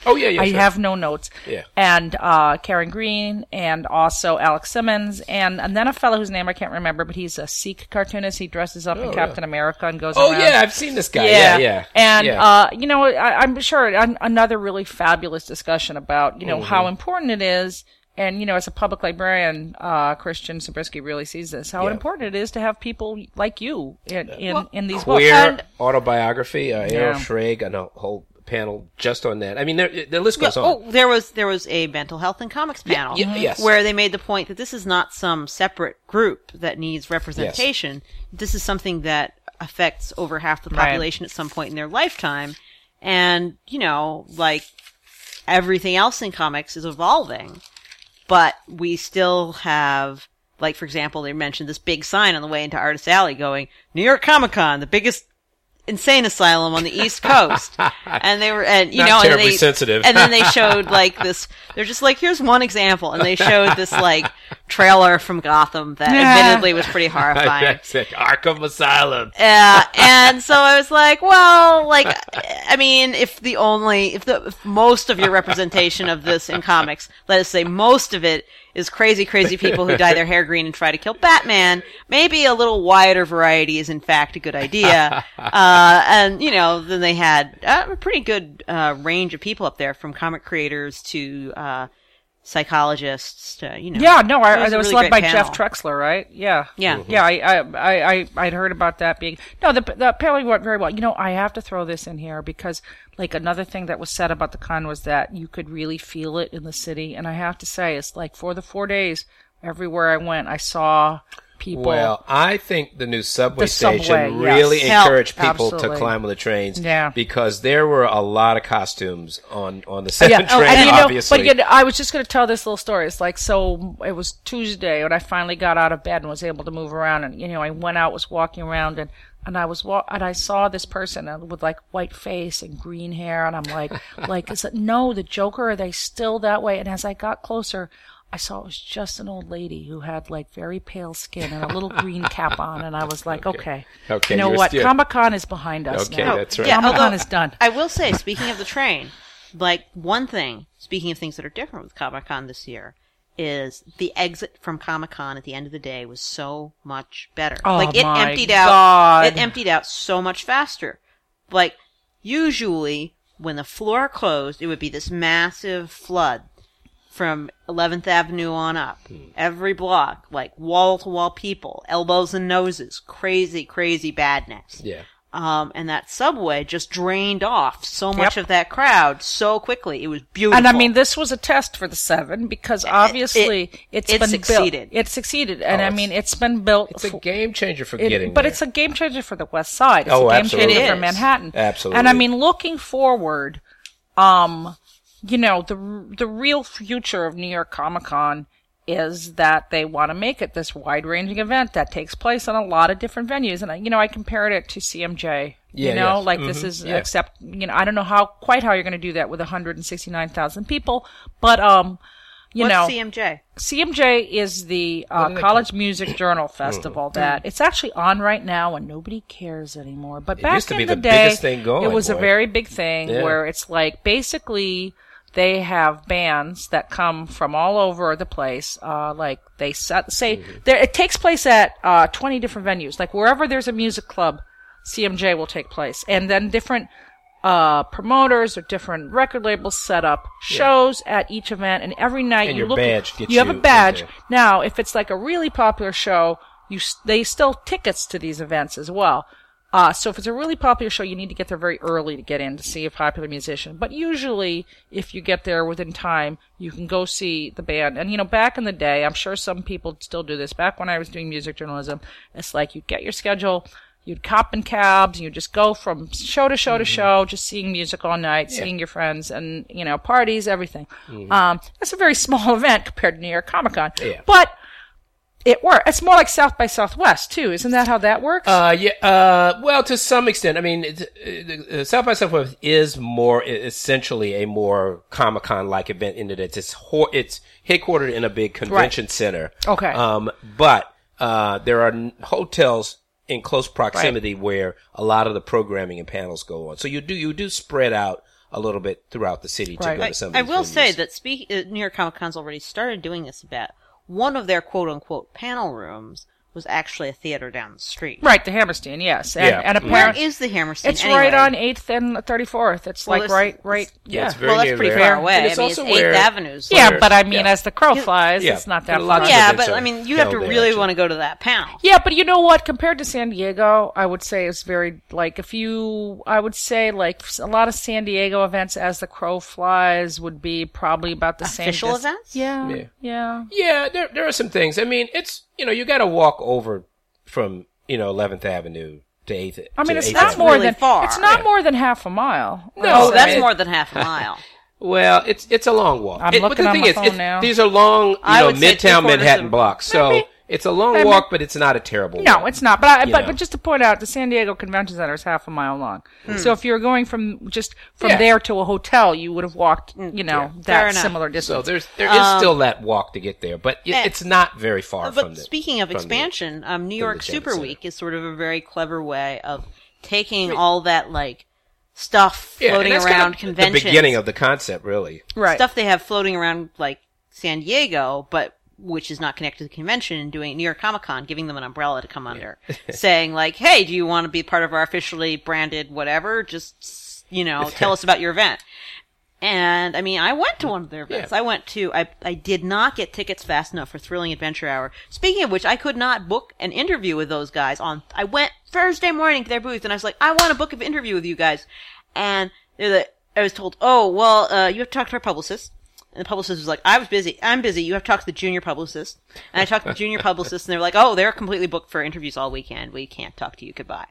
[LAUGHS] oh yeah, yeah. I sure. have no notes. Yeah. And uh, Karen Green, and also Alex Simmons, and and then a fellow whose name I can't remember, but he's a Sikh cartoonist. He dresses up in Oh, Captain America and goes Oh around. yeah, I've seen this guy. Yeah, yeah. And yeah. uh, you know, I, I'm sure an, another really fabulous discussion about you know Mm-hmm. how important it is. And you know, as a public librarian, uh, Christian Zabriskie really sees this how Yeah. important it is to have people like you in in, in these queer books. autobiography. Uh, Ariel Yeah. Schrag and a whole panel just on that. I mean, there, the list goes on. Oh, there was there was a mental health and comics panel yeah, yes. where they made the point that this is not some separate group that needs representation. This is something that affects over half the Right. population at some point in their lifetime, and you know, like everything else in comics is evolving, but we still have. Like for example, they mentioned this big sign on the way into Artist Alley, going New York Comic Con, the biggest insane asylum on the East [LAUGHS] Coast, and they were, and you Not know, and they, sensitive. and then they showed like this. They're just like, here's one example, and they showed this like trailer from Gotham that Yeah. admittedly was pretty horrifying. [LAUGHS] That's it. Arkham Asylum. Uh, and so I was like, well, like, [LAUGHS] I mean, if the only, if the, if most of your representation of this in comics, let us say most of it is crazy, crazy people who dye their hair green and try to kill Batman, maybe a little wider variety is in fact a good idea. [LAUGHS] uh, and, you know, then they had uh, a pretty good, uh, range of people up there from comic creators to, uh, psychologists to, you know. Yeah, no, I, It I, was that was really led by great Jeff. Trexler, right? Yeah, Yeah. Mm-hmm. yeah. I, I, I, I, I'd heard about that being no. The the panel went very well. You know, I have to throw this in here because, like, another thing that was said about the con was that you could really feel it in the city, and I have to say, it's like for the four days, everywhere I went, I saw people. Well, I think the new subway The station subway, really yes. Help. encouraged people to climb on the trains. Yeah. Because there were a lot of costumes on, on the seven yeah, train, and you know, obviously. but you know, I was just going to tell this little story. It's like so. It was Tuesday when I finally got out of bed and was able to move around, and you know, I went out, was walking around, and and I was wa- and I saw this person uh, with like white face and green hair, and I'm like, [LAUGHS] like, is it no the Joker? Are they still that way? And as I got closer. I saw it was just an old lady who had like very pale skin and a little green cap on, and I was like, [LAUGHS] okay, Okay, you know what? still- Comic Con is behind us Okay, now. that's right. Yeah, Comic Con although- is done. I will say, speaking of the train, like one thing, speaking of things that are different with Comic Con this year, is the exit from Comic Con at the end of the day was so much better. Oh, like it my emptied out God. it emptied out so much faster. Like usually when the floor closed, it would be this massive flood from 11th Avenue on up. Every block, like wall to wall people, elbows and noses, crazy, crazy badness yeah. um, and that subway just drained off so much Yep. of that crowd so quickly. It was beautiful. And I mean, this was a test for the seven because obviously it's it been succeeded. Built. It succeeded, and Oh, I it's- mean, it's been built. It's a for- game changer for it- getting but there. it's a game changer for the West Side. It's Oh, a game absolutely. changer It for is. Manhattan. Absolutely. And I mean, looking forward, um, you know, the the real future of New York Comic Con is that they want to make it this wide ranging event that takes place on a lot of different venues. And I, you know, I compared it to CMJ. Yeah, you know, yes. like this Mhm. is Yeah. except you know I don't know how quite how you're going to do that with 169,000 people, but um, you What's know, CMJ? CMJ is the uh, College Music Journal [CLEARS THROAT] Festival that it's actually on right now and nobody cares anymore. But back used to in be the, the day, biggest thing going, it was a very big thing Yeah. where it's like basically they have bands that come from all over the place. Uh, like they set, say Mm-hmm. there, it takes place at uh, 20 different venues. Like wherever there's a music club, CMJ will take place, and then different uh, promoters or different record labels set up shows at each event, and every night And you look. you have you a badge. Now, if it's like a really popular show, you they sell tickets to these events as well. Uh, so if it's a really popular show, you need to get there very early to get in to see a popular musician. But usually, if you get there within time, you can go see the band. And you know, back in the day, I'm sure some people still do this. Back when I was doing music journalism, it's like you'd get your schedule, you'd cop in cabs, and you'd just go from show to show to show, just seeing music all night, seeing your friends, and you know, parties, everything. Um, that's a very [LAUGHS] small event compared to New York Comic Con. Yeah. But it works. It's more like South by Southwest too, isn't that how that works? Uh, yeah. Uh, well, to some extent. I mean, it's, uh, South by Southwest is more essentially a more Comic Con like event in that it's it's, ho- it's headquartered in a big convention center. Okay. Um, but uh, there are n- hotels in close proximity where a lot of the programming and panels go on. So you do you do spread out a little bit throughout the city to go I, to some. Of I these will say that speak, uh, New York Comic Con's already started doing this a bit. One of their quote unquote panel rooms was actually a theater down the street. right, the Hammerstein, yes, and, Yeah. and Where Where apparently is the Hammerstein? it's anyway? right on Eighth and Thirty Fourth. It's Well, like it's- right, right, Yeah, yeah. it's very Well, that's pretty there. far away. And I it's mean, it's Eighth where- Avenue. so- yeah, but I mean, yeah. as the crow flies, Yeah. it's not that a far. yeah, but I mean, you have to really want to go to that panel. Yeah, but you know what? Compared to San Diego, I would say it's very like if you, I would say like a lot of San Diego events as the crow flies would be probably about the same. Official events? Yeah, Yeah. yeah, Yeah, there there are some things. I mean, it's you know you got to walk over from you know 11th Avenue to 8th. I mean, it's not Avenue. more really than far. it's not Yeah. more than half a mile. No, Oh, I that's mean- more than half a [LAUGHS] mile. Well, it's it's a long walk. I'm It- but looking the on thing my is, phone now. These are long, you I know, midtown Manhattan of- blocks. So Maybe. It's a long I mean- walk, but it's not a terrible. No, walk. it's not. But I, but know. but just to point out, the San Diego Convention Center is half a mile long. So if you're going from just from. Yeah. there to a hotel, you would have walked, you know, Fair that enough. similar So distance. there's there is still that walk to get there, but it, eh, it's not very far But from the. speaking of from the- expansion, um, New York Super Center. Week is sort of a very clever way of taking all that like stuff floating that's around kind of conventions, The beginning of the concept, really. right. stuff they have floating around like San Diego, but which is not connected to the convention, and doing it New York Comic Con, giving them an umbrella to come under, [LAUGHS] saying like, "Hey, do you want to be part of our officially branded whatever? Just you know, [LAUGHS] tell us about your event." And I mean, I went to one of their events. Yeah. I went to. I I did not get tickets fast enough for Thrilling Adventure Hour. Speaking of which, I could not book an interview with those guys on. I went Thursday morning to their booth, and I was like, I want to book an interview with you guys. And they're like, I was told, oh well, uh, you have to talk to our publicist. And the publicist was like, I was busy. I'm busy. You have to talk to the junior publicist. And I talked to the junior [LAUGHS] publicist, and they were like, oh, they're completely booked for interviews all weekend. We can't talk to you. Goodbye.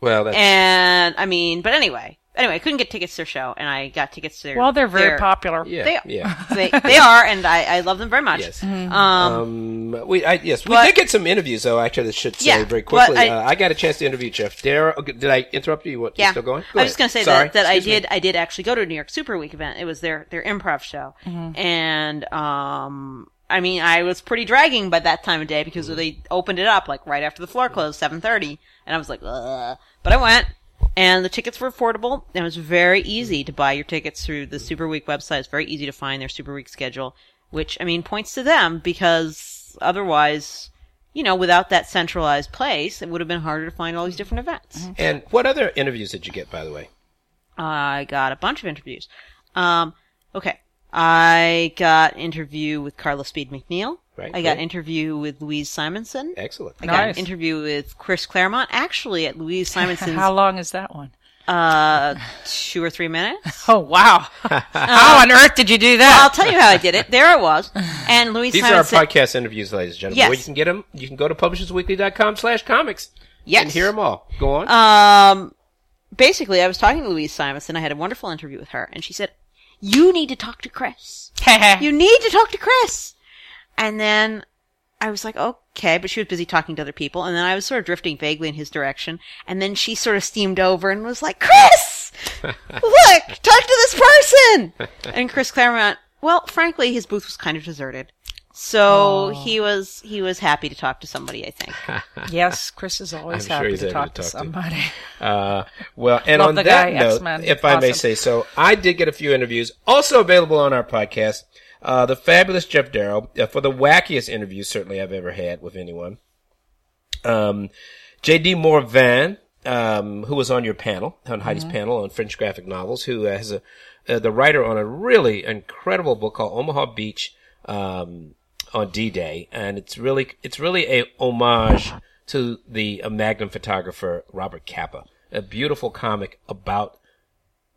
Well, that's And I mean, but anyway, anyway, I couldn't get tickets to their show, and I got tickets to their. well, they're very their- popular. yeah, They, yeah. [LAUGHS] they [LAUGHS] they are, and I, I love them very much. Yes. Um, Um, we I, yes, we but- did get some interviews though. Actually, I should say Yeah, very quickly. I- uh, I got a chance to interview Geof Darrow. Did I interrupt you? What? you yeah, still going? I was just gonna say Sorry. that, that I Excuse me. did I did actually go to a New York Super Week event. It was their their improv show, and um, I mean, I was pretty dragging by that time of day because they opened it up like right after the floor closed, seven thirty, and I was like, Ugh. but I went. And the tickets were affordable. and It was very easy to buy your tickets through the Super Week website. It's very easy to find their Super Week schedule, which I mean points to them because otherwise, you know, without that centralized place, it would have been harder to find all these different events. And what other interviews did you get, by the way? I got a bunch of interviews. Um, okay. I got interview with Carla Speed McNeil. Right, I got an interview with Louise Simonson. Excellent. I got an interview with Chris Claremont. Actually, at Louise [LAUGHS] Simonson's, How long is that one? uh, two or three minutes. [LAUGHS] Oh wow! How on earth did you do that? I'll tell you how I did it. There it was. And [LAUGHS] Louise These are our podcast interviews, ladies and gentlemen. Yes. Where you can get them, you can go to publishersweekly.com slash comics Yes. and hear them all. Go on. Um, basically, I was talking to Louise Simonson. I had a wonderful interview with her, and she said, "You need to talk to Chris. you need to talk to Chris." And then I was like, "Okay," but she was busy talking to other people, and then I was sort of drifting vaguely in his direction, and then she sort of steamed over and was like, "Chris, [LAUGHS] look, talk to this person." And Chris Claremont, well, frankly, his booth was kind of deserted. So he was he was happy to talk to somebody, I think. [LAUGHS] yes, Chris is always I'm sure happy he's to able talk to to talk to. somebody. [LAUGHS] Uh, well, and Love on that guy, note, X-Men. if I may say so, I did get a few interviews, also available on our podcast. Uh, the fabulous Geof Darrow uh, for the wackiest interview certainly I've ever had with anyone. Um, J.D. Morvan, um, who was on your panel, on Heidi's Mm-hmm. panel on French graphic novels, who uh, has a uh, the writer on a really incredible book called Omaha Beach um, on D-Day, and it's really it's really a homage to the uh, Magnum photographer Robert Capa. A beautiful comic about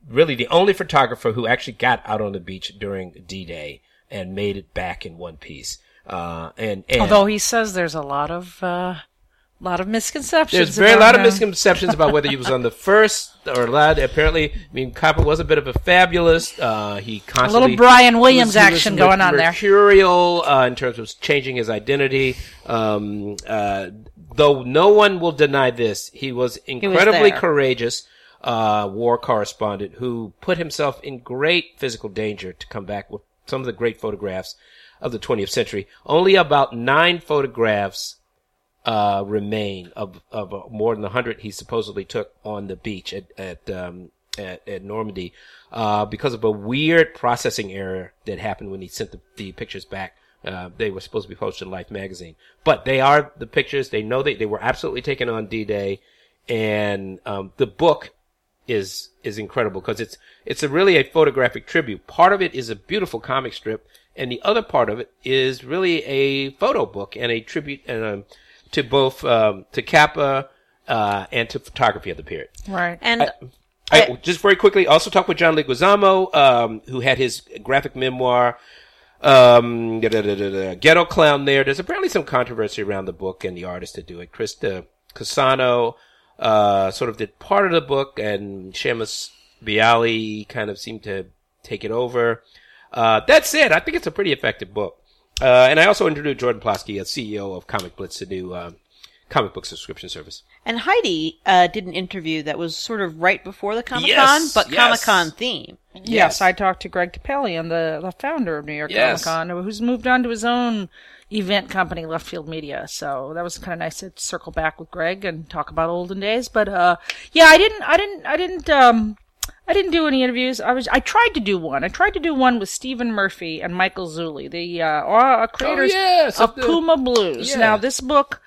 really the only photographer who actually got out on the beach during D-Day and made it back in one piece. Uh, and, and Although he says there's a lot of uh, lot of misconceptions. there's very a lot of misconceptions about whether he was on the [LAUGHS] first or last. Apparently, I mean, Capa was a bit of a fabulous. Uh, he constantly little Brian Williams he was- he was action going on there. Mercurial uh, in terms of changing his identity. Um, uh, though no one will deny this, he was incredibly there. courageous. Uh, war correspondent who put himself in great physical danger to come back with some of the great photographs of the 20th century. Only about nine photographs uh, remain of of uh, more than the hundred he supposedly took on the beach at at um, at, at Normandy uh, because of a weird processing error that happened when he sent the, the pictures back. Uh, they were supposed to be posted in Life magazine, but they are the pictures. They know they they were absolutely taken on D-Day, and um, the book is is incredible because it's it's a really a photographic tribute. Part of it is a beautiful comic strip, and the other part of it is really a photo book and a tribute and um, to both um, to Capa uh, and to photography of the period. right. And I, just very quickly, also talk with John Leguizamo, um, who had his graphic memoir, um, da, da, da, da, da, Ghetto Klown there. There's apparently some controversy around the book and the artist that do it. Christa Cassano, uh, sort of did part of the book and Shamus Beyale kind of seemed to take it over. Uh, that said, I think it's a pretty effective book. Uh, and I also interviewed Jordan Plosky, a CEO of Comic Blitz, a new uh, comic book subscription service. And Heidi uh, did an interview that was sort of right before the Comic Con, Yes, but yes. Comic Con theme. Yes, I talked to Greg Topalian, the, the founder of New York Yes. Comic Con, who's moved on to his own event company, Left Field Media. So that was kind of nice to circle back with Greg and talk about olden days. But uh, yeah, I didn't, I didn't, I didn't, um, I didn't do any interviews. I was, I tried to do one. I tried to do one with Stephen Murphy and Michael Zulli, the uh, uh, creators yes, of the- Puma Blues. Yeah. Now this book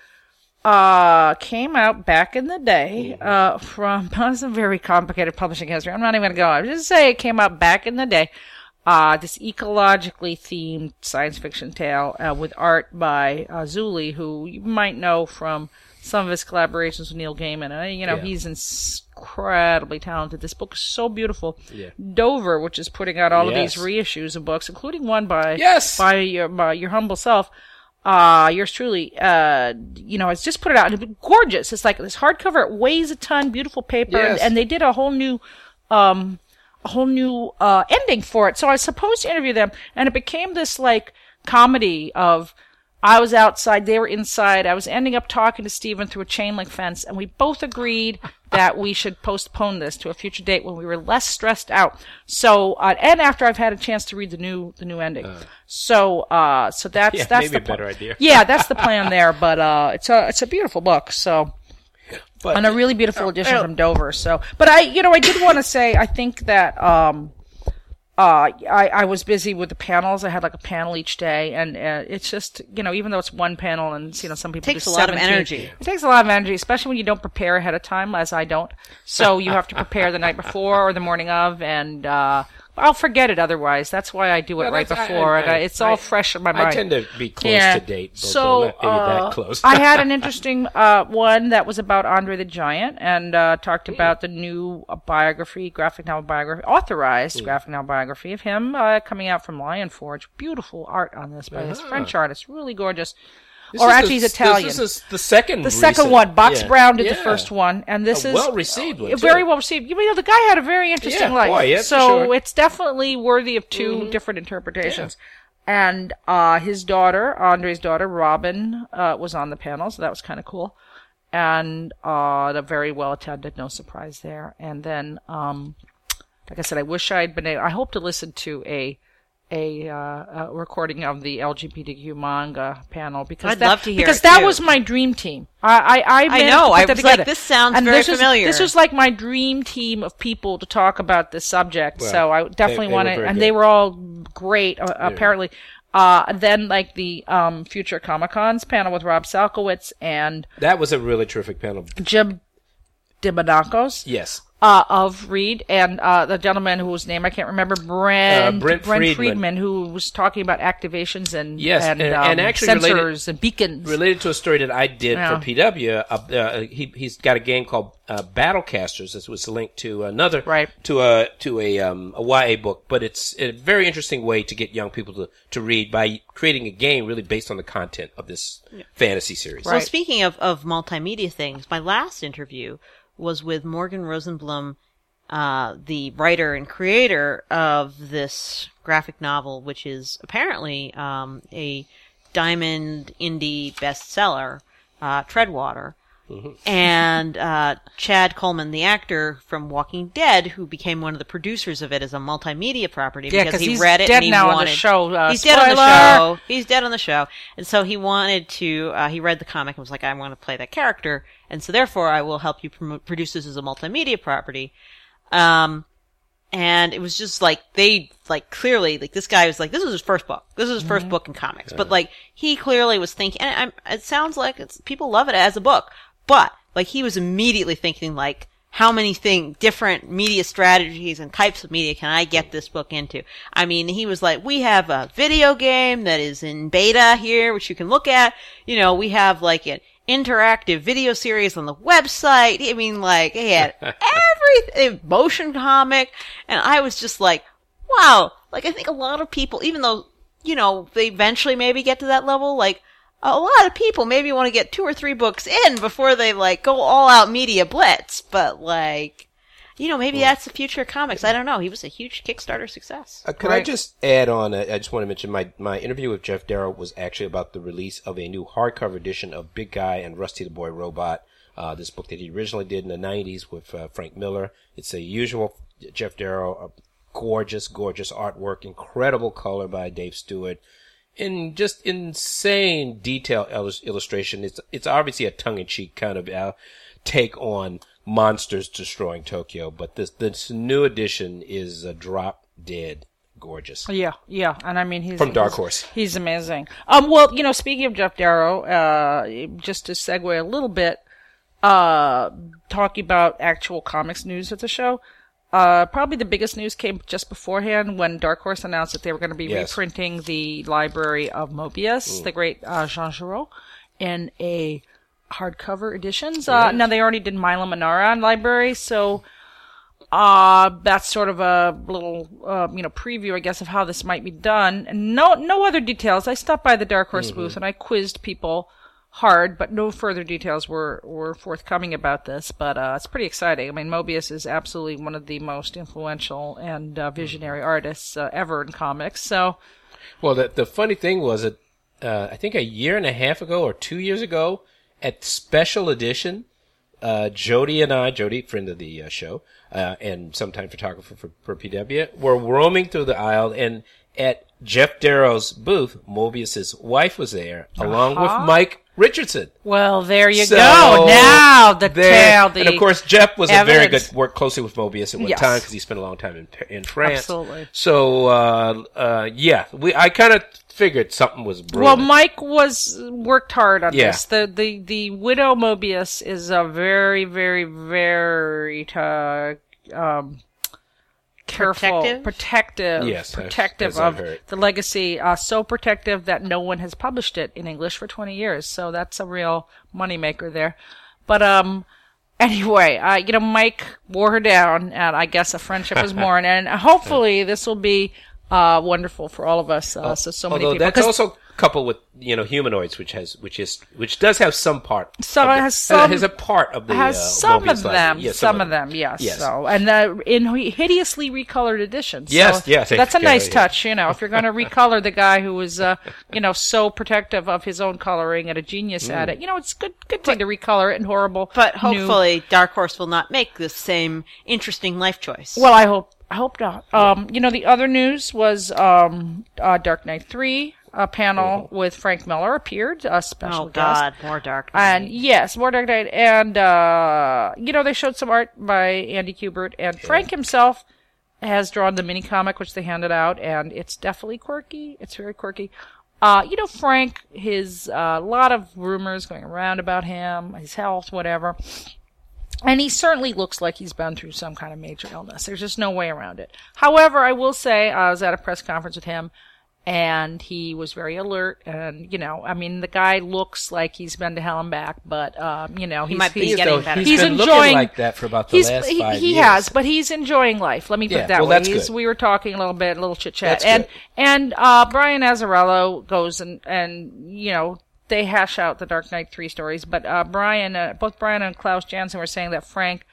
uh, came out back in the day uh, from [LAUGHS] it's a very complicated publishing history. I'm not even going to go. I'm just say it came out back in the day. Uh, this ecologically themed science fiction tale uh, with art by uh, Zulli, who you might know from some of his collaborations with Neil Gaiman. Uh, you know, Yeah. he's incredibly talented. This book is so beautiful. Yeah. Dover, which is putting out all of these reissues of books, including one by Yes! by your by your humble self. Uh, yours truly, uh, you know, it's just put it out. It's gorgeous. It's like this hardcover. It weighs a ton, beautiful paper, Yes. and, and they did a whole new, um, a whole new, uh, ending for it. So I was supposed to interview them, and it became this like comedy of, I was outside, they were inside. I was ending up talking to Stephen through a chain link fence, and we both agreed [LAUGHS] that we should postpone this to a future date when we were less stressed out. So, uh, and after I've had a chance to read the new, the new ending. so, uh, so that's, [LAUGHS] Yeah, that's the a better idea. yeah, that's the plan there, but, uh, it's a, it's a beautiful book, so. But And a really beautiful edition from Dover, so. But I, you know, I did want to say, I think that, um, uh, I, I was busy with the panels. I had like a panel each day, and uh, it's just you know, even though it's one panel, and you know, some people Takes do a lot of energy. It takes a lot of energy, especially when you don't prepare ahead of time, as I don't. So you have to prepare the night before or the morning of, and uh, I'll forget it otherwise. That's why I do it Yeah, right that's- I- before, I- and I, I- it's all fresh in my mind. I tend to be close Yeah. to date, but So not uh, that close. I had an interesting uh, one that was about Andre the Giant and uh, talked about the new uh, biography, graphic novel biography, authorized graphic novel biography of him uh, coming out from Lion Forge. Beautiful art on this by this French artist, really gorgeous. This or actually, the- he's Italian. This is the second. The second recent- one, Box yeah. Brown did the first one, and this A is well-received one, uh, Very well received. You know, the guy had a very interesting Yeah, life, boy, yeah, so sure. Mm-hmm. it's definitely worthy of 2 different interpretations. And uh, his daughter, Andre's daughter, Robin, uh, was on the panel, so that was kind of cool. And uh, the very well attended, no surprise there. And then, um, like I said, I wish I'd been. able I hope to listen to a a, uh, a recording of the LGBTQ manga panel because I'd that, love to hear because it, that too. was my dream team. I I I, managed know, I that was like, this sounds And very this was- familiar. this was like my dream team of people to talk about this subject. Well, so I definitely they were want to, and good. they were all great. Uh, apparently, uh, then like the um, future Comic Cons panel with Rob Salkowitz and That was a really terrific panel. Jim Demonakos Yes. Uh, of Reed and uh, the gentleman whose name I can't remember, Brent, Uh, Brent Friedman. who was talking about activations and Yes, and, and- um, and actually related- sensors and beacons. Related to a story that I did Yeah. for PW, uh, uh, he he's got a game called uh, Battlecasters. This was linked to another Right. to a to a um, a YA book, but it's a very interesting way to get young people to, to read by creating a game really based on the content of this fantasy series. So speaking of, of multimedia things, my last interview was with Morgan Rosenblum, uh, the writer and creator of this graphic novel, which is apparently um, a diamond indie bestseller, uh, Treadwater. And uh, Chad Coleman, the actor from Walking Dead, who became one of the producers of it as a multimedia property Yeah, because 'cause he he's read it dead and he now on the wanted. show, uh, he's dead on the show. He's dead on the show, and so he wanted to. Uh, he read the comic and was like, "I want to play that character," and so therefore, I will help you promote, produce this as a multimedia property. Um, and it was just like they like clearly like this guy was like this was his first book. This is his 1st book in comics, but like he clearly was thinking. And I'm, it sounds like it's people love it as a book, but like he was immediately thinking like. How many thing different media strategies and types of media can I get this book into? I mean, he was like, we have a video game that is in beta here, which you can look at. You know, we have like an interactive video series on the website. I mean, like, he had [LAUGHS] everything, motion comic. And I was just like, wow. Like, I think a lot of people, even though, you know, they eventually maybe get to that level, like, a lot of people maybe want to get two or three books in before they, like, go all out media blitz. But, like, You know, maybe that's the future of comics. I don't know. He was a huge Kickstarter success. Uh, can I just add on? uh, I just want to mention my, my interview with Geof Darrow was actually about the release of a new hardcover edition of Big Guy and Rusty the Boy Robot. Uh, this book that he originally did in the 90s with uh, Frank Miller. It's a usual Geof Darrow, uh, gorgeous, gorgeous artwork, incredible color by Dave Stewart, and just insane detail illustration. It's it's obviously a tongue-in-cheek kind of uh, take on monsters destroying Tokyo, but this this new edition is a drop dead gorgeous. Yeah, yeah, and I mean he's From Dark he's- Horse. He's amazing. Um, well, you know, speaking of Geof Darrow, uh, just to segue a little bit, uh, talking about actual comics news at the show. Uh, probably the biggest news came just beforehand when Dark Horse announced that they were going to be Yes. reprinting the library of Moebius, the great uh, Jean Giraud, in a hardcover editions. Uh, now they already did Milo Manara library, so uh, that's sort of a little, uh, you know, preview, I guess, of how this might be done. And no, no other details. I stopped by the Dark Horse booth and I quizzed people hard, but no further details were, were forthcoming about this. But, uh, it's pretty exciting. I mean, Moebius is absolutely one of the most influential and, uh, visionary artists, uh, ever in comics. So, Well, the the funny thing was that uh, I think a year and a half ago or two years ago at special edition, uh, Jody and I, Jody, friend of the uh, show, uh, and sometime photographer for, for PW, were roaming through the aisle and at Geof Darrow's booth, Moebius's wife was there, along Uh-huh. with Mike Richardson. well, there you So, go. Now the there- tale, the and of course, Geof was a very good worked closely with Moebius at one Yes. time because he spent a long time in in France. Absolutely. So uh, uh, yeah, we I kind of figured something was brewing. Well, Mike was worked hard on Yeah. this. The the the widow Moebius is a very very very uh, um, careful, Protective? protective, Yes, as- protective as I've of the legacy. Uh, so protective that no one has published it in English for twenty years. So that's a real moneymaker there. But um. Anyway, uh, you know, Mike wore her down, and I guess a friendship was born, [LAUGHS] and hopefully this will be uh, wonderful for all of us. Uh, so so many Although people. that's 'cause- also coupled with you know humanoids, which has which is which does have some part. So of it the- has some- has a part of the has uh, some of them, Yes, some, of them, yes. Yes. So, and uh, in hideously recolored editions. Yes, so, yes, so that's a nice yeah. touch, you know. If you're going [LAUGHS] to recolor the guy who was, uh, you know, so protective of his own coloring and a genius Mm. at it, you know, it's good, good thing to recolor it in horrible. But new- hopefully, Dark Horse will not make the same interesting life choice. well, I hope, I hope not. Um, you know, the other news was um, uh, Dark Knight Three. A panel with Frank Miller appeared, a special oh guest. God, more Dark. Knight. And yes, more Dark Knight. And, uh, you know, they showed some art by Andy Kubert. And Frank himself has drawn the mini comic, which they handed out. And it's definitely quirky. It's very quirky. Uh, you know, Frank, his, a lot of rumors going around about him, his health, whatever. And he certainly looks like he's been through some kind of major illness. There's just no way around it. However, I will say I was at a press conference with him and he was very alert and you know, I mean the guy looks like he's been to hell and back, but um, you know, he's might be he's, getting Though better. he's He's been enjoying- looking like that for about the he's last he, five he years. has, but he's enjoying life. Let me put Yeah, it that well, way. that's He's, good. we were talking a little bit, a little chit chat, and good. and uh, Brian Azzarello goes and and you know they hash out the Dark Knight three stories, but uh, Brian, uh, both Brian and Klaus Janson were saying that Frank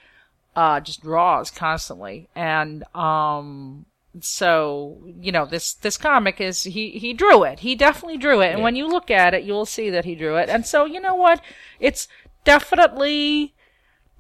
uh, just draws constantly, and um, so you know this this comic is he he drew it. He definitely drew it, and when you look at it, you will see that he drew it. And so you know what, it's definitely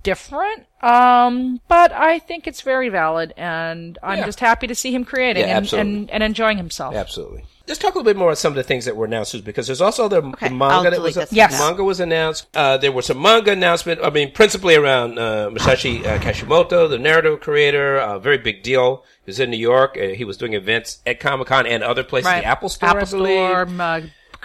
different. Um, but I think it's very valid, and I'm Yeah. just happy to see him creating Yeah, and, and, and enjoying himself. Absolutely. Let's talk a little bit more on some of the things that were announced because there's also the, the manga that was. Yes. manga was announced. Uh, there were some manga announcement. I mean, principally around uh, Masashi uh, Kishimoto, the Naruto creator. A very big deal. He was in New York. Uh, he was doing events at Comic Con and other places. Right. The Apple Store, Apple I believe. Store,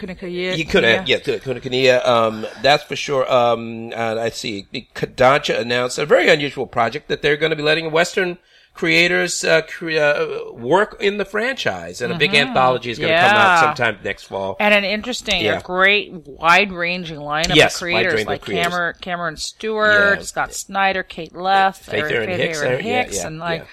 uh, Kunikuya- He could have, yeah, Kinokuniya, um, that's for sure. Um, and I see Kodansha announced a very unusual project that they're going to be letting Western creators uh, cre- uh, work in the franchise, and a big anthology is going to come out Mm-hmm. Sometime next fall. And an interesting, Yeah. a great, wide-ranging lineup Yes, of creators wide-ranging like creators. Cameron, Cameron Stewart, Yeah. Scott Snyder, Kate Leth, Faith Eric- Erin Faith Hicks, Erin Eric- yeah, Hicks, yeah, and like,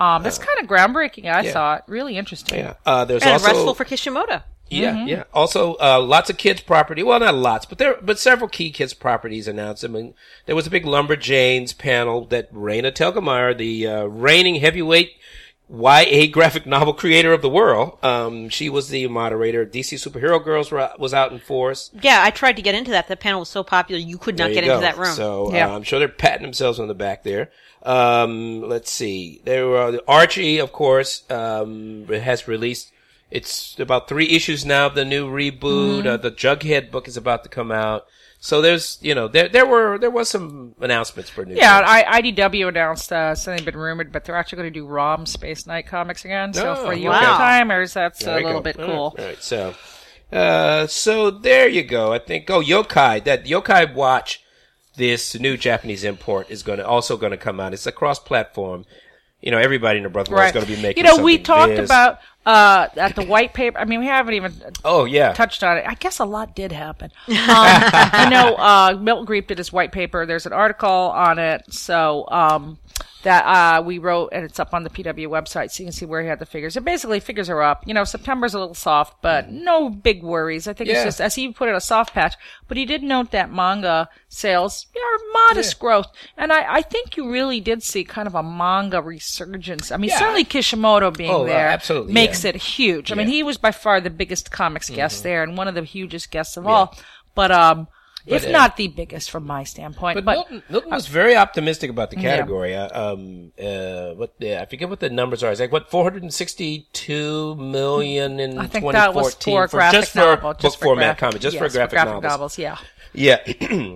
um, that's kind of groundbreaking. I yeah. thought really interesting. yeah, uh, there's and also restful for Kishimoto. Yeah, yeah. Also, uh, lots of kids property. Well, not lots, but there, but several key kids properties announced. I mean, there was a big Lumberjanes panel that Raina Telgemeier, the uh, reigning heavyweight YA graphic novel creator of the world, um, she was the moderator. DC Superhero Girls were, was out in force. Yeah, I tried to get into that. The panel was so popular, you could not There get you into that room. So Yeah. uh, I'm sure they're patting themselves on the back there. Um, let's see. There were the Archie, of course, um, has released. It's about three issues now of the new reboot. Mm-hmm. Uh, the Jughead book is about to come out. So there's, you know, there there were there was some announcements for new. Yeah. I, IDW announced uh, something been rumored, but they're actually going to do ROM Space Knight comics again. So Oh, for you wow. timers, that's There a little go. bit cool. All right, so, uh, so there you go. I think. Oh, Yokai. That Yokai Watch, this new Japanese import is going to also going to come out. It's a cross-platform. You know, everybody in the brother world is going to be making. You know, we talked this. about uh, at the white paper. I mean, we haven't even Oh yeah. touched on it. I guess a lot did happen. Um, [LAUGHS] you know, uh, Milton Griep did his white paper. There's an article on it. So, um, that, uh, we wrote and it's up on the PW website so you can see where he had the figures. And basically figures are up. You know, September's a little soft, but no big worries. I think it's just, as he put it, a soft patch. But he did note that manga sales are modest growth. And I, I think you really did see kind of a manga resurgence. I mean, Yeah. certainly Kishimoto being Oh, uh, there absolutely, makes yeah. it huge. I mean, Yeah. Mm-hmm. he was by far the biggest comics guest there and one of the hugest guests of all. But um, if uh, not the biggest from my standpoint. But, But, Milton, Milton was very optimistic about the category. Uh, um, uh, what I forget what the numbers are. It's like what 462 million in I think 2014 that was for graphic just for novel, book just for format graph- comics, just yes, for graphic, novels. Yeah, Yeah, [CLEARS THROAT]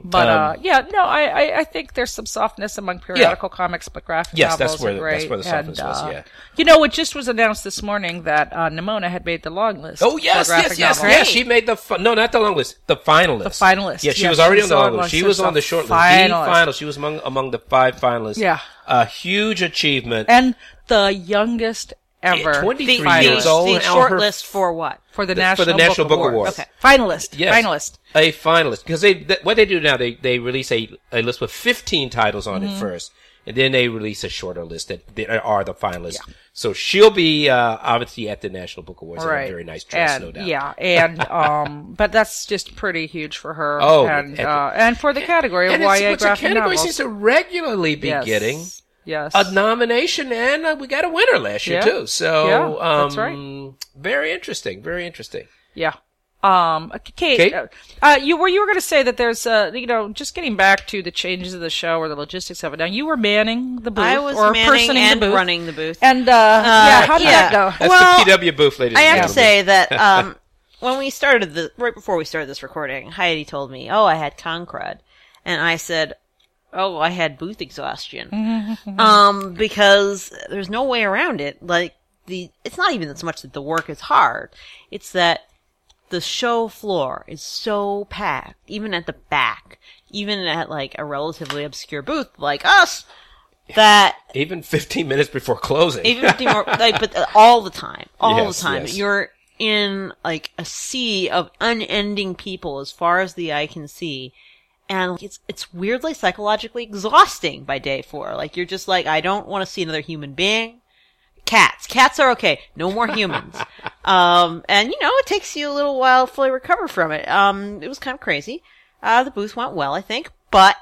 but [CLEARS THROAT] Um, uh, yeah, no, I, I, I think there's some softness among periodical comics, but graphic Yes, that's novels where are the- great. that's where the softness and, was, uh, yeah. you know, it just was announced this morning that uh, Nimona had made the long list. Oh yes, for yes, yes, novels. yes. She made the fi- no, not the long list, the finalist. The finalist. Yeah, she Yeah, was already she on the long on list. She was on the short list. The finalist. final. She was among among the five finalists. Yeah. a huge achievement. and the youngest ever. Yeah, 23 the, finalist. years old. the and short her- list for what? for the, The- National, for the National Book Award. Awards. Okay. Finalist. Yes. Finalist. a finalist because they th- what they do now they they release a, a list with 15 titles on Mm-hmm. it first and then they release a shorter list that, that are the finalists so she'll be uh, obviously at the national book awards in a very nice dress and, no doubt Yeah, and um, [LAUGHS] but that's just pretty huge for her. Oh, and and- uh, and for the category of and it's, YA which the category novels. seems to regularly be yes. getting yes. a nomination and uh, we got a winner last year Yeah. too so Yeah, um, that's right. very interesting very interesting yeah. Um, Kate, Kate? uh, uh, you were you were going to say that there's uh, you know, just getting back to the changes of the show or the logistics of it. Now you were manning the booth, I was or manning personing and the booth, running the booth. and uh, yeah, how did yeah. that go? that's Well, the PW booth ladies I and have to say that [LAUGHS] um, when we started the right before we started this recording, Heidi told me, "Oh, I had con crud," and I said, "Oh, I had booth exhaustion," [LAUGHS] um, because there's no way around it. Like the, it's not even so much that the work is hard; it's that the show floor is so packed, even at the back, even at like a relatively obscure booth like us, that even 15 minutes before closing. Even 15 more like but uh, [LAUGHS] all the time all Yes, the time. yes. you're in like a sea of unending people as far as the eye can see and it's it's weirdly psychologically exhausting by day 4 like you're just like I don't want to see another human being cats cats are okay no more humans [LAUGHS] um and you know it takes you a little while to fully recover from it um it was kind of crazy uh the booth went well I think but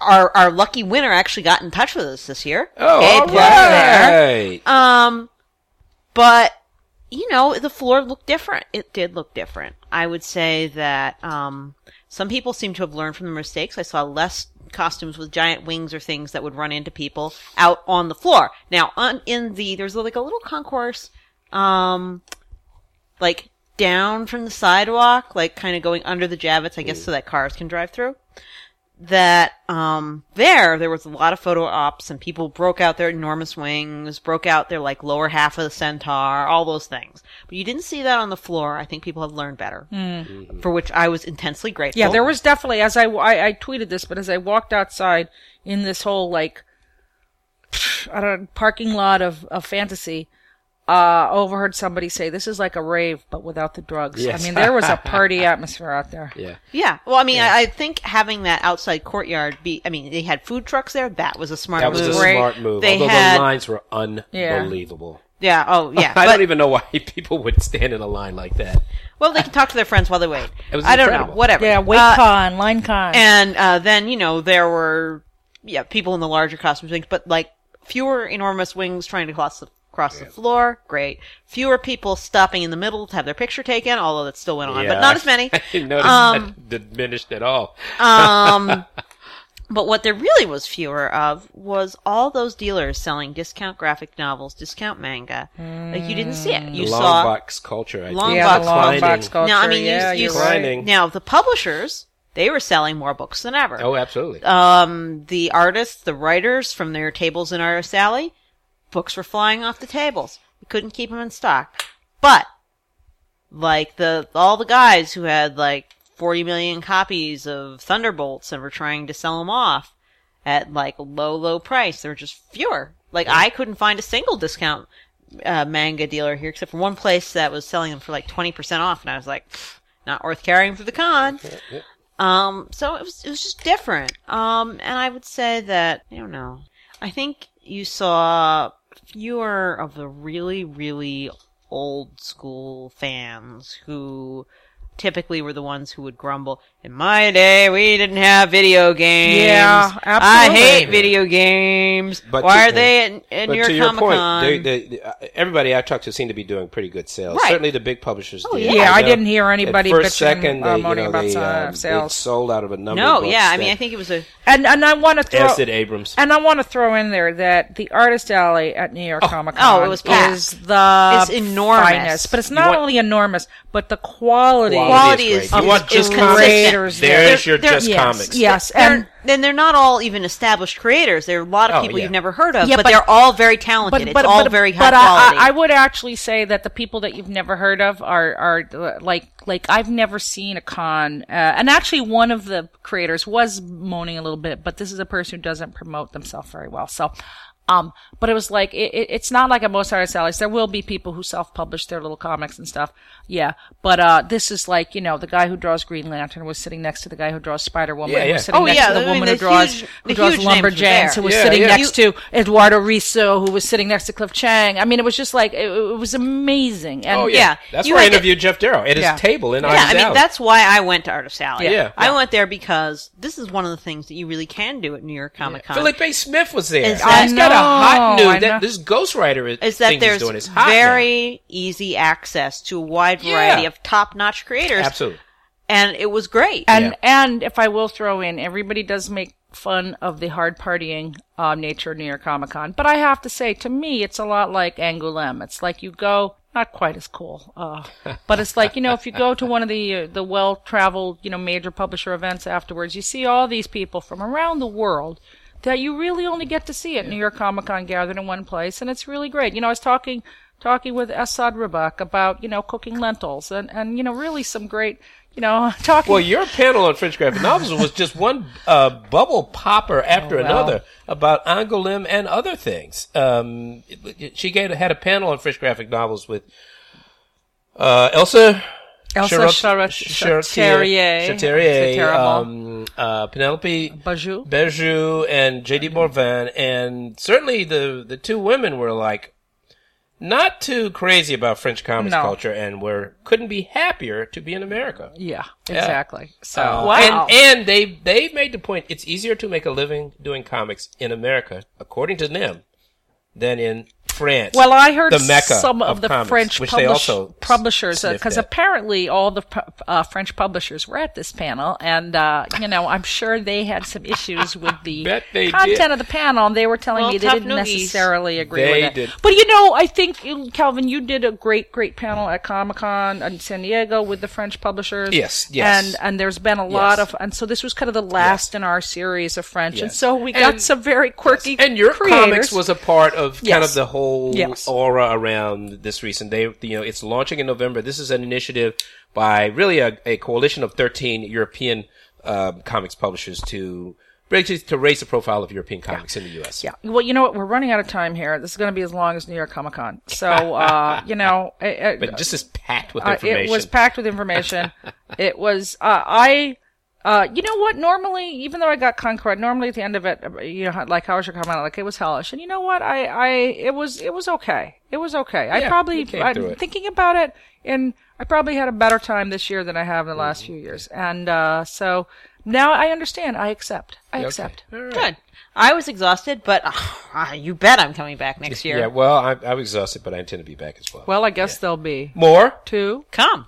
our our lucky winner actually got in touch with us this year. oh Okay, all plus there. Um, but you know, the floor looked different. It did look different. I would say that um, some people seem to have learned from their mistakes. I saw less costumes with giant wings or things that would run into people out on the floor. Now, on in the there's like a little concourse, um, like down from the sidewalk, like kind of going under the Javits, I guess, so that cars can drive through that um there there was a lot of photo ops and people broke out their enormous wings broke out their like lower half of the centaur all those things. But you didn't see that on the floor. I think people have learned better. For which i was intensely grateful. Yeah, there was definitely as I, I I tweeted this, but as I walked outside in this whole like I don't know, parking lot of of fantasy, uh, overheard somebody say this is like a rave but without the drugs. Yes. I mean, there was a [LAUGHS] party atmosphere out there. yeah yeah well i mean I, I think having that outside courtyard be i mean they had food trucks there that was a smart that was move a Great. smart move They although had- the lines were unbelievable Yeah. Oh, [LAUGHS] yeah. I but, don't even know why [LAUGHS] people would stand in a line like that. well, they can talk to their friends while they wait. It was I don't know. incredible. Whatever. Yeah, wait Uh, con, line con. And uh, then you know there were yeah people in the larger costume things, but like fewer enormous wings trying to cross the cross the floor. Great. Fewer people stopping in the middle to have their picture taken, although that still went on, but not as many. [LAUGHS] I didn't notice Um, that diminished at all. Um, [LAUGHS] but what there really was fewer of was all those dealers selling discount graphic novels, discount manga. Like you didn't see it. You long saw box culture. I Long yeah, box the long box culture. now. I mean, yeah, you, you right. now the publishers they were selling more books than ever. Oh, absolutely. um, the artists, the writers from their tables in Artist Alley, books were flying off the tables. We couldn't keep them in stock. But, like the, all the guys who had like 40 million copies of Thunderbolts and were trying to sell them off at like a low, low price, there were just fewer. Like I couldn't find a single discount uh, manga dealer here except for one place that was selling them for like 20% off and I was like, not worth carrying for the con. Um, so it was it was just different. Um, and I would say that I don't know. I think you saw fewer of the really really old school fans who typically were the ones who would grumble. In my day, we didn't have video games. Yeah, I hate video games. But Why to- are they at, at But New York to your Comic point, Con? they, they, uh, everybody I talked to seemed to be doing pretty good sales. Right. Certainly, the big publishers did. yeah. Yeah, I I didn't hear anybody at first, bitching, second, uh, they, you know, about they, some, uh, they sales. sold out of a number. no, of books yeah. I mean, I think it was a And and I want to throw as did Abrams. and I want to throw in there that the Artist Alley at New York Comic Con oh, it was packed. is the It's enormous. finest. But it's not want- only enormous, but the quality, Quality is is- You want is just consistent. creators there. There's your They're- just yes, comics. yes, and then they're not all even established creators. There are a lot of Oh, people yeah. you've never heard of, Yeah, but, but- they're all very talented. it's all very high but quality. I, I, I would actually say that the people that you've never heard of are are like like I've never seen a con, uh, and actually one of the creators was moaning a little bit, but this is a person who doesn't promote themselves very well, so. Um, but it was like it, it, it's not like at most artist alleys. There will be people who self-publish their little comics and stuff. Yeah, but uh, this is like you know the guy who draws Green Lantern was sitting next to the guy who draws Spider Woman. Yeah, yeah. Was sitting Oh, next yeah, to the I mean, woman who draws huge- who draws huge names were Lumberjanes. Who was Yeah, sitting yeah. next to Eduardo Risso, who was sitting next to Cliff Chiang. I mean, it was just like it, it was amazing. And Oh yeah, Yeah. that's You where I had to- interviewed Geof Darrow at his table in yeah, Artist I mean Alley. that's why I went to Artist Alley. Yeah. I went there because this is one of the things that you really can do at New York Comic Con. Philip A. Smith was there. Is He's that- got a hot new that this ghostwriter is, is that thing he's there's doing is hot now. very easy access to a wide variety Yeah. of top-notch creators, absolutely. and it was great. and Yeah. and if I will throw in, everybody does make fun of the hard partying uh, nature of New York Comic Con, but I have to say, to me, it's a lot like Angoulême. It's like you go. Not quite as cool, uh, but it's like you know if you go to one of the uh, the well traveled you know major publisher events afterwards, you see all these people from around the world that you really only get to see at New York Comic Con gathered in one place, and it's really great. You know, I was talking talking with Assad Rabak about you know cooking lentils and and you know really some great you know [LAUGHS] talking. Well, your panel on French graphic novels was just one uh, bubble popper after Oh, another about Angoulême and other things. Um, it- it- she gave, had a panel on French graphic novels with uh, Elsa. Elsa Charot- Charot- Chartier, Chartier. Um, uh, Penelope Bagieu. Bagieu and J.D. Morvan, and certainly the the two women were like not too crazy about French comics No. culture, and were couldn't be happier to be in America. Yeah, exactly. So Uh, wow. And and they they made the point it's easier to make a living doing comics in America, according to them, than in France. well, I heard the mecca some of, of the comics, French which they publish- also publishers because at. apparently all the uh, French publishers were at this panel, and uh, you know I'm sure they had some issues with the [LAUGHS] content did. of the panel, and they were telling Well, me they didn't noogies. necessarily agree They with it. did. But you know, I think you- Calvin, you did a great, great panel at Comic Con in San Diego with the French publishers. Yes, yes. and and there's been a lot Yes. of, and so this was kind of the last in our series of French, and so we got And- some very quirky and your creators. comics was a part of kind Yes. of the whole Yes. aura around this recent. They, you know, it's launching in November. This is an initiative by really a, a coalition of 13 European uh, comics publishers to to raise the profile of European comics in the U.S. Yeah. Well, you know what? We're running out of time here. This is going to be as long as New York Comic Con. So, uh, you know, [LAUGHS] it, it- but just as packed with uh, it was packed with information. [LAUGHS] it was. Uh, I Uh, you know what? Normally, even though I got con crud, normally at the end of it, uh, you know, like how was your comment? Like it was hellish, and you know what? I, I, it was, it was okay. It was okay. I Yeah, probably, you came through I'm thinking about it, and I probably had a better time this year than I have in the last Mm-hmm. few years, and uh, so now I understand. I accept. I Okay. accept. All right. Good. I was exhausted, but ah, you bet I'm coming back next year. Yeah, well, I, I was exhausted, but I intend to be back as well. Well, I guess there'll be More? to Come.